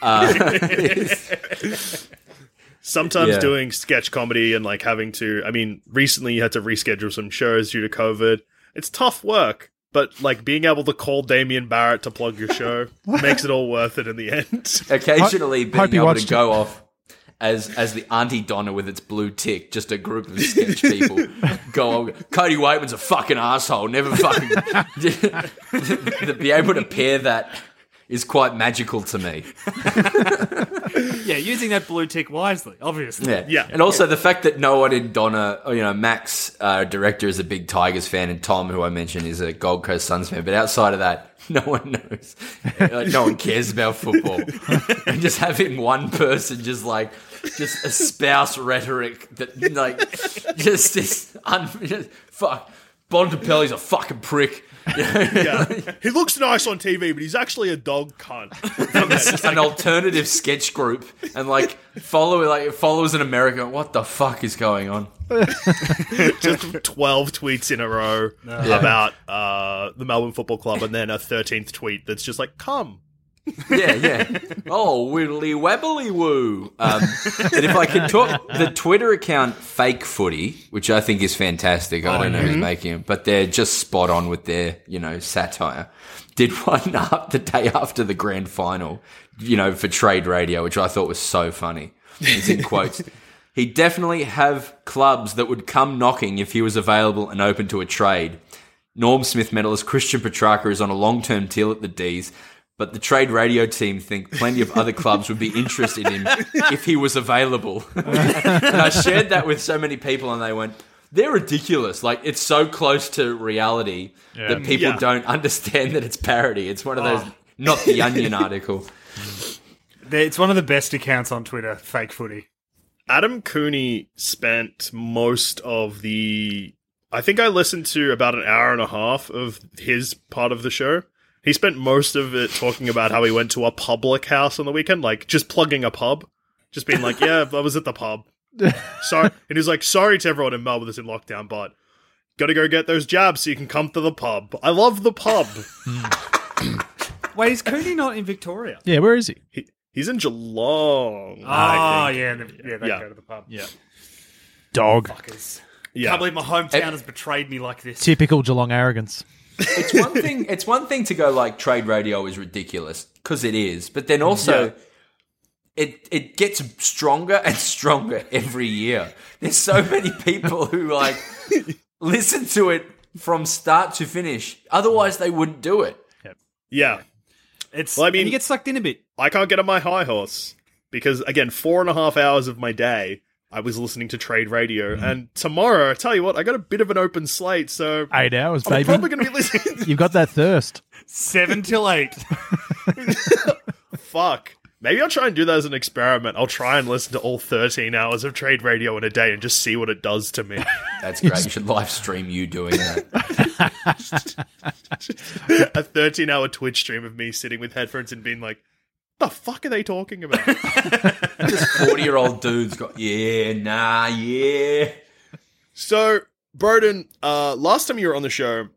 Uh, <laughs> sometimes Yeah. doing sketch comedy and like having to. I mean, recently you had to reschedule some shows due to COVID. It's tough work, but like being able to call Damien Barrett to plug your show makes it all worth it in the end. occasionally Hope- being able to watched go off as as the Aunty Donna with its blue tick, just a group of sketch people <laughs> go. Cody Weightman's a fucking asshole. Never fucking <laughs> to be able to pair that is quite magical to me. yeah, using that blue tick wisely, obviously. Yeah, Yeah. And also the fact that no one in Donna, you know, Max, uh, director, is a big Tigers fan, and Tom, who I mentioned, is a Gold Coast Suns fan. But outside of that, no one knows. <laughs> like, no one cares about football. and just having one person just like just espouse rhetoric that like just this un- just, fuck. Bontempelli's a fucking prick. yeah, he looks nice on TV, but he's actually a dog cunt. <laughs> It's an alternative sketch group and like follow like followers in America. What the fuck is going on? <laughs> Just twelve tweets in a row about uh, the Melbourne Football Club, and then a thirteenth tweet that's just like, "Come." Yeah, yeah. Oh, widdly wabbly woo. Um, and if I can talk, the Twitter account Fake Footy, which I think is fantastic. I don't know who's making it, but they're just spot on with their, you know, satire. Did one <laughs> up the day after the grand final, you know, for Trade Radio, which I thought was so funny. It's in quotes. He'd definitely have clubs that would come knocking if he was available and open to a trade. Norm Smith medalist Christian Petracca is on a long term deal at the D's, but the trade radio team think plenty of other clubs would be interested in if he was available. <laughs> and I shared that with so many people, and they went, they're ridiculous. Like, it's so close to reality that people Yeah. don't understand that it's parody. It's one of those oh. not the Onion article. <laughs> It's one of the best accounts on Twitter, fake footy. Adam Cooney spent most of the. I think I listened to about an hour and a half of his part of the show. He spent most of it talking about how he went to a public house on the weekend, like just plugging a pub, just being like, "Yeah, I was at the pub." <laughs> Sorry, and he's like, "Sorry to everyone in Melbourne that's in lockdown, but got to go get those jabs so you can come to the pub. I love the pub." <laughs> Wait, is Cooney not in Victoria? Yeah, where is he? he, he's in Geelong. Oh, I ah, think. yeah, the- yeah, they Yeah. go to the pub. Yeah. Dog. Fuckers. Yeah. Can't believe my hometown eh. has betrayed me like this. Typical Geelong arrogance. It's one thing. It's one thing to go like trade radio is ridiculous because it is, but then also. Yeah. It, it gets stronger and stronger every year. There's so many people who like listen to it from start to finish. Otherwise, they wouldn't do it. Yeah. It's Well, I mean- you get sucked in a bit. I can't get on my high horse because again, four and a half hours of my day I was listening to trade radio, mm-hmm. and tomorrow, I tell you what, I got a bit of an open slate, so Eight hours, I'm baby. probably going to be listening. <laughs> You've got that thirst. Seven till eight. <laughs> Fuck. Maybe I'll try and do that as an experiment. I'll try and listen to all 13 hours of trade radio in a day and just see what it does to me. That's great. You should live stream you doing that. <laughs> a 13 hour Twitch stream of me sitting with headphones and being like, the fuck are they talking about? <laughs> Just 40 year old dudes got, yeah, nah, yeah. So, Broden, uh, last time you were on the show,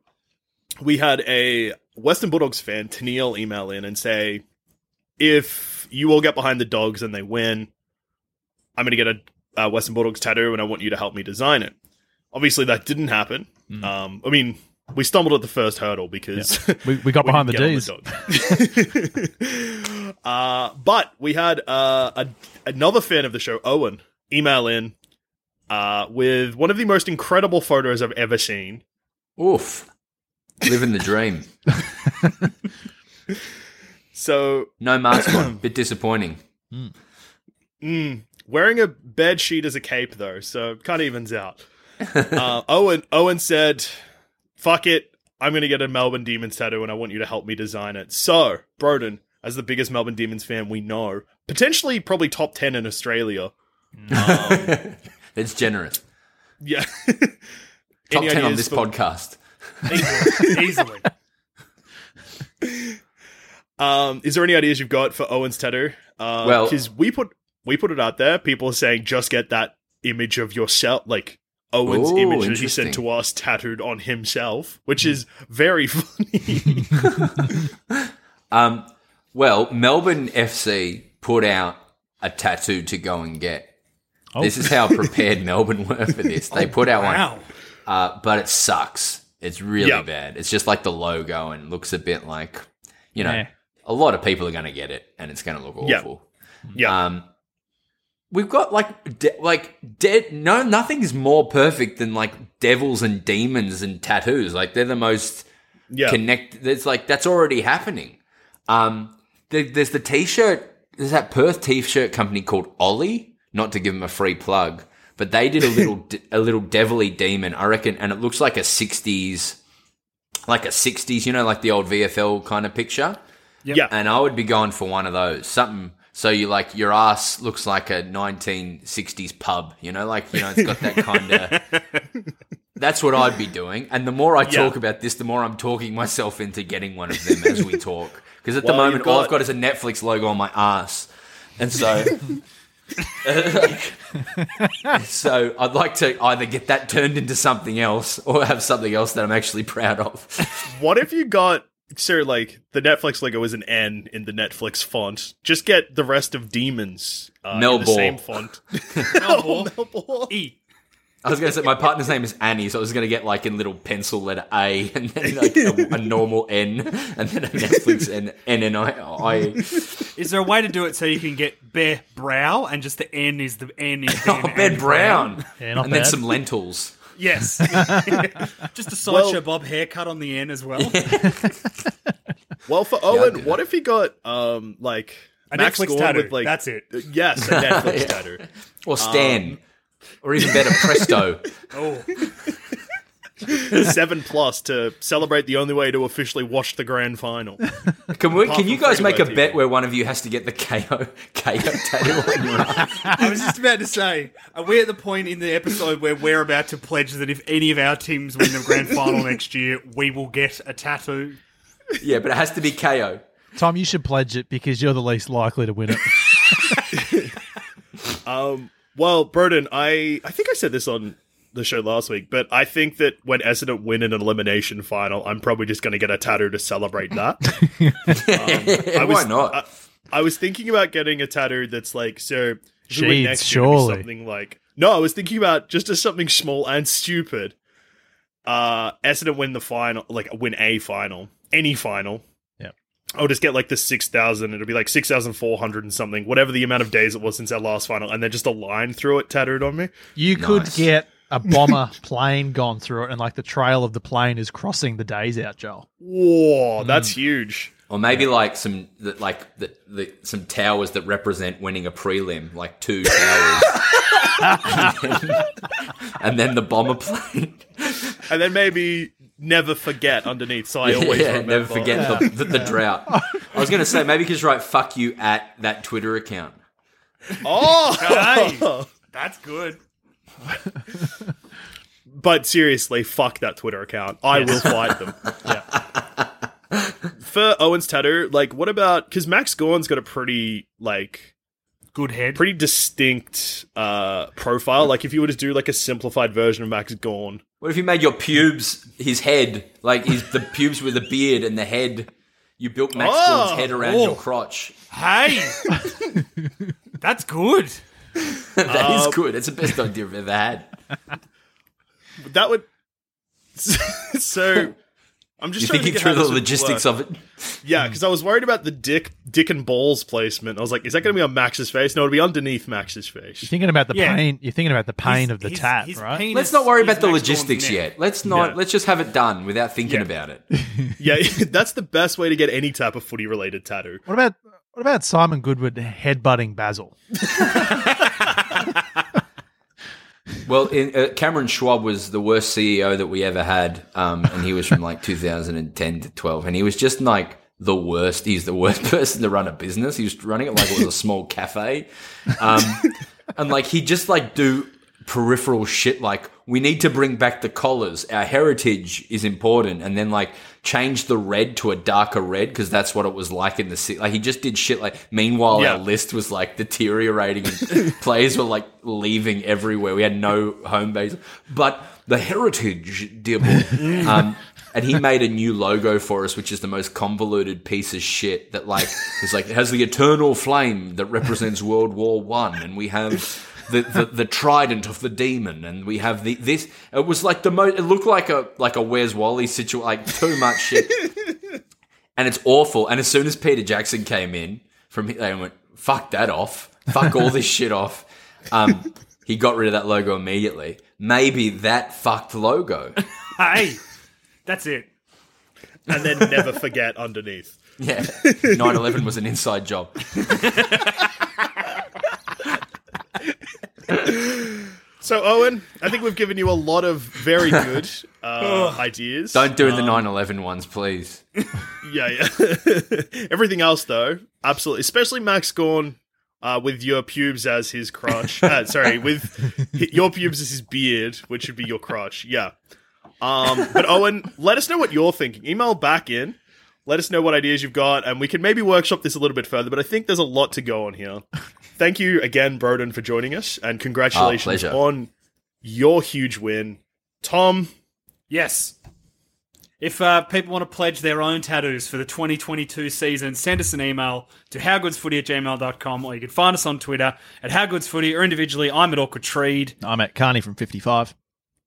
we had a Western Bulldogs fan, Tennille, email in and say, if you all get behind the dogs and they win, I'm going to get a uh, Western Bulldogs tattoo and I want you to help me design it. Obviously, that didn't happen. Um, I mean, we stumbled at the first hurdle because We, we got <laughs> behind the didn't get on D's. dog. <laughs> uh, but we had uh, a, another fan of the show, Owen, email in uh, with one of the most incredible photos I've ever seen. Oof. Living the dream. <laughs> So, No mask on. <clears throat> Bit disappointing. mm, wearing a bed sheet as a cape, though, so it kind of evens out. uh, Owen, Owen said, "Fuck it, I'm gonna get a Melbourne Demons tattoo, and I want you to help me design it." So, Broden, as the biggest Melbourne Demons fan we know, potentially probably top ten in Australia. Um, <laughs> It's generous. yeah. <laughs> Top Any 10 on this for- podcast. <laughs> Easily. Um, is there any ideas you've got for Owen's tattoo? Uh, Well- because we put we put it out there. People are saying just get that image of yourself, like Owen's Ooh, image that he sent to us, tattooed on himself, which is very <laughs> funny. <laughs> Um, well, Melbourne FC put out a tattoo to go and get. Oh. This is how prepared <laughs> Melbourne were for this. They put out Wow. one, uh, but it sucks. It's really Yeah. bad. It's just like the logo and looks a bit like, you know, Meh. a lot of people are going to get it and it's going to look awful. yeah, Um, we've got like de- like dead. No, nothing's more perfect than like devils and demons and tattoos. Like they're the most yeah, connect. There's like that's already happening. Um, there, there's the t-shirt. There's that Perth t-shirt company called Ollie. Not to give them a free plug, but they did a <laughs> little de- a little devilly demon, I reckon, and it looks like a '60s, like a '60s, you know, like the old VFL kind of picture. yeah. And I would be going for one of those. Something so you like your ass looks like a 1960s pub, you know, like you know it's got that kind of. <laughs> That's what I'd be doing. And the more I talk about this, the more I'm talking myself into getting one of them as we talk. Because at the moment, you've all I've got is a Netflix logo on my ass, and so. <laughs> <laughs> so I'd like to either get that turned into something else or have something else that I'm actually proud of. What if you got so like the Netflix logo is an N in the Netflix font? Just get the rest of demons uh, in the same font. <laughs> Melbor. Melbor. <laughs> E. I was going to say my partner's name is Annie, so I was going to get like in little pencil letter A and then like a, a <laughs> normal N and then a Netflix and N and I, I. Is there a way to do it so you can get bare brow and just the N is the N is Oh, Ben Ben and Brown, Yeah, not and then some lentils. Yes. <laughs> just a sideshow Well- bob haircut on the end as well. <laughs> Well, for Owen, do what if he got um like A Max Netflix Gawn tattoo. with like That's it. Yes, a <laughs> Netflix Yeah. tattoo. Or Stan, or even better, Presto. Oh, <laughs> seven plus to celebrate the only way to officially watch the grand final. Can we? Apart Can you guys make a free-to-air bet where one of you has to get the KO KO tattoo on your <laughs> arm? I was just about to say, are we at the point in the episode where we're about to pledge that if any of our teams win the grand final <laughs> next year, we will get a tattoo? Yeah, but it has to be KO. Tom, you should pledge it because you're the least likely to win it. Um, well, Broden, I I think I said this on the show last week, but I think that when Essendon win in an elimination final, I'm probably just going to get a tattoo to celebrate that. <laughs> Um, I was, Why not? I, I was thinking about getting a tattoo that's like so. if we win Sheeds, next year, be surely. something like no. I was thinking about just as something small and stupid. Uh, Essendon win the final, like win a final, any final. Yep. I'll just get like the six thousand. It'll be like six thousand four hundred and something, whatever the amount of days it was since our last final, and then just a line through it tattooed on me. You could get a bomber <laughs> plane gone through it, and like the trail of the plane is crossing the days out, Joel. Whoa, mm. that's huge. Or maybe like some like the, the some towers that represent winning a prelim, like two towers, and, <laughs> then, <laughs> and then the bomber plane. And then maybe never forget underneath, so I always yeah, never forget the, the, the drought. I was going to say maybe you could just write "fuck you" at that Twitter account. Oh, Hey, that's good. <laughs> but seriously, fuck that Twitter account. I will fight them. For Owen's tattoo, like, what about because Max Gawn's got a pretty like Good head. pretty distinct uh profile. Like, if you were to do like a simplified version of Max Gawn, What if you made your pubes his head, like his the pubes with the beard and the head? You built Max Oh, Gawn's head around oh. your crotch. Hey, <laughs> that's good. <laughs> That is Um, good. It's the best idea I've ever had. <laughs> that would. <laughs> so, I'm just You're trying to thinking think through the logistics of it. Yeah, because I was worried about the dick, dick and balls placement. I was like, is that going to be on Max's face? No, it'll be underneath Max's face. You're thinking about the Yeah. pain. You're thinking about the pain His- of the his- tat, his right? penis Let's not worry about the Max logistics yet. Let's not. Yeah. Let's just have it done without thinking Yeah. about it. Yeah, that's the best way to get any type of footy related tattoo. What about what about Simon Goodwin headbutting Basil? Well, in, uh, Cameron Schwab was the worst CEO that we ever had, um, and he was from like <laughs> 2010 to 12, and he was just like the worst. He's the worst <laughs> person to run a business. He was running it like it was a small cafe, um, and like he just like do peripheral shit like we need to bring back the collars. Our heritage is important, and then like change the red to a darker red because that's what it was like in the city. Like he just did shit like. Meanwhile, Yeah. our list was like deteriorating, and <laughs> players were like leaving everywhere. We had no home base, but the heritage, dear boy. <laughs> um, and he made a new logo for us, which is the most convoluted piece of shit. That like is like it has the eternal flame that represents World War One, and we have. The, the the trident of the demon, and we have the this. It was like the most. It looked like a like a Where's Wally situation. Like too much shit <laughs> and it's awful. And as soon as Peter Jackson came in from, they went, "Fuck that off, fuck all this shit off." Um, he got rid of that logo immediately. Maybe that fucked logo. <laughs> Hey, that's it. And then never forget underneath. Yeah, 9/11 was an inside job. <laughs> <laughs> So, Owen, I think we've given you a lot of very <laughs> good uh, ideas. Don't do the 9/11 ones, please. <laughs> Yeah, yeah. Everything else, though, absolutely. Especially Max Gawn uh, with your pubes as his crotch. uh, sorry, with your pubes as his beard, which should be your crotch. Yeah. Um, but Owen, let us know what you're thinking. Email back in. Let us know what ideas you've got, and we can maybe workshop this a little bit further. But I think there's a lot to go on here. Thank you again, Broden, for joining us, and congratulations pleasure. on your huge win. Tom, Yes. If uh, people want to pledge their own tattoos for the 2022 season, send us an email to howgoodsfooty at gmail.com or you can find us on Twitter at howgoodsfooty or individually, I'm at Awkward Treed. I'm at Carney from 55.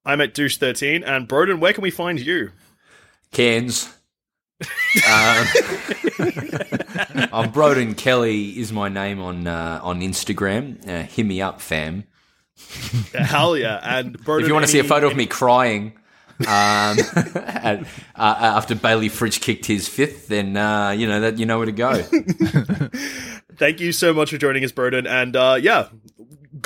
I'm at Douche13, and Broden, where can we find you? Cairns. Um, <laughs> I'm Broden Kelly is my name on uh, on Instagram. Uh, hit me up, fam. Hell yeah! And <laughs> Broden, if you want to see a photo of me crying um, <laughs> at, uh, after Bailey Fritsch kicked his fifth, then uh, you know that you know where to go. Thank you so much for joining us, Broden. And uh, yeah,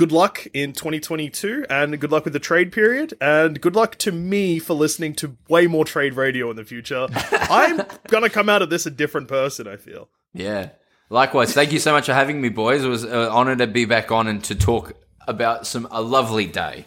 good luck in 2022 and good luck with the trade period and good luck to me for listening to way more trade radio in the future. <laughs> I'm going to come out of this a different person, I feel. Yeah. Likewise, thank you so much for having me, boys. It was uh, an honor to be back on and to talk about some a lovely day.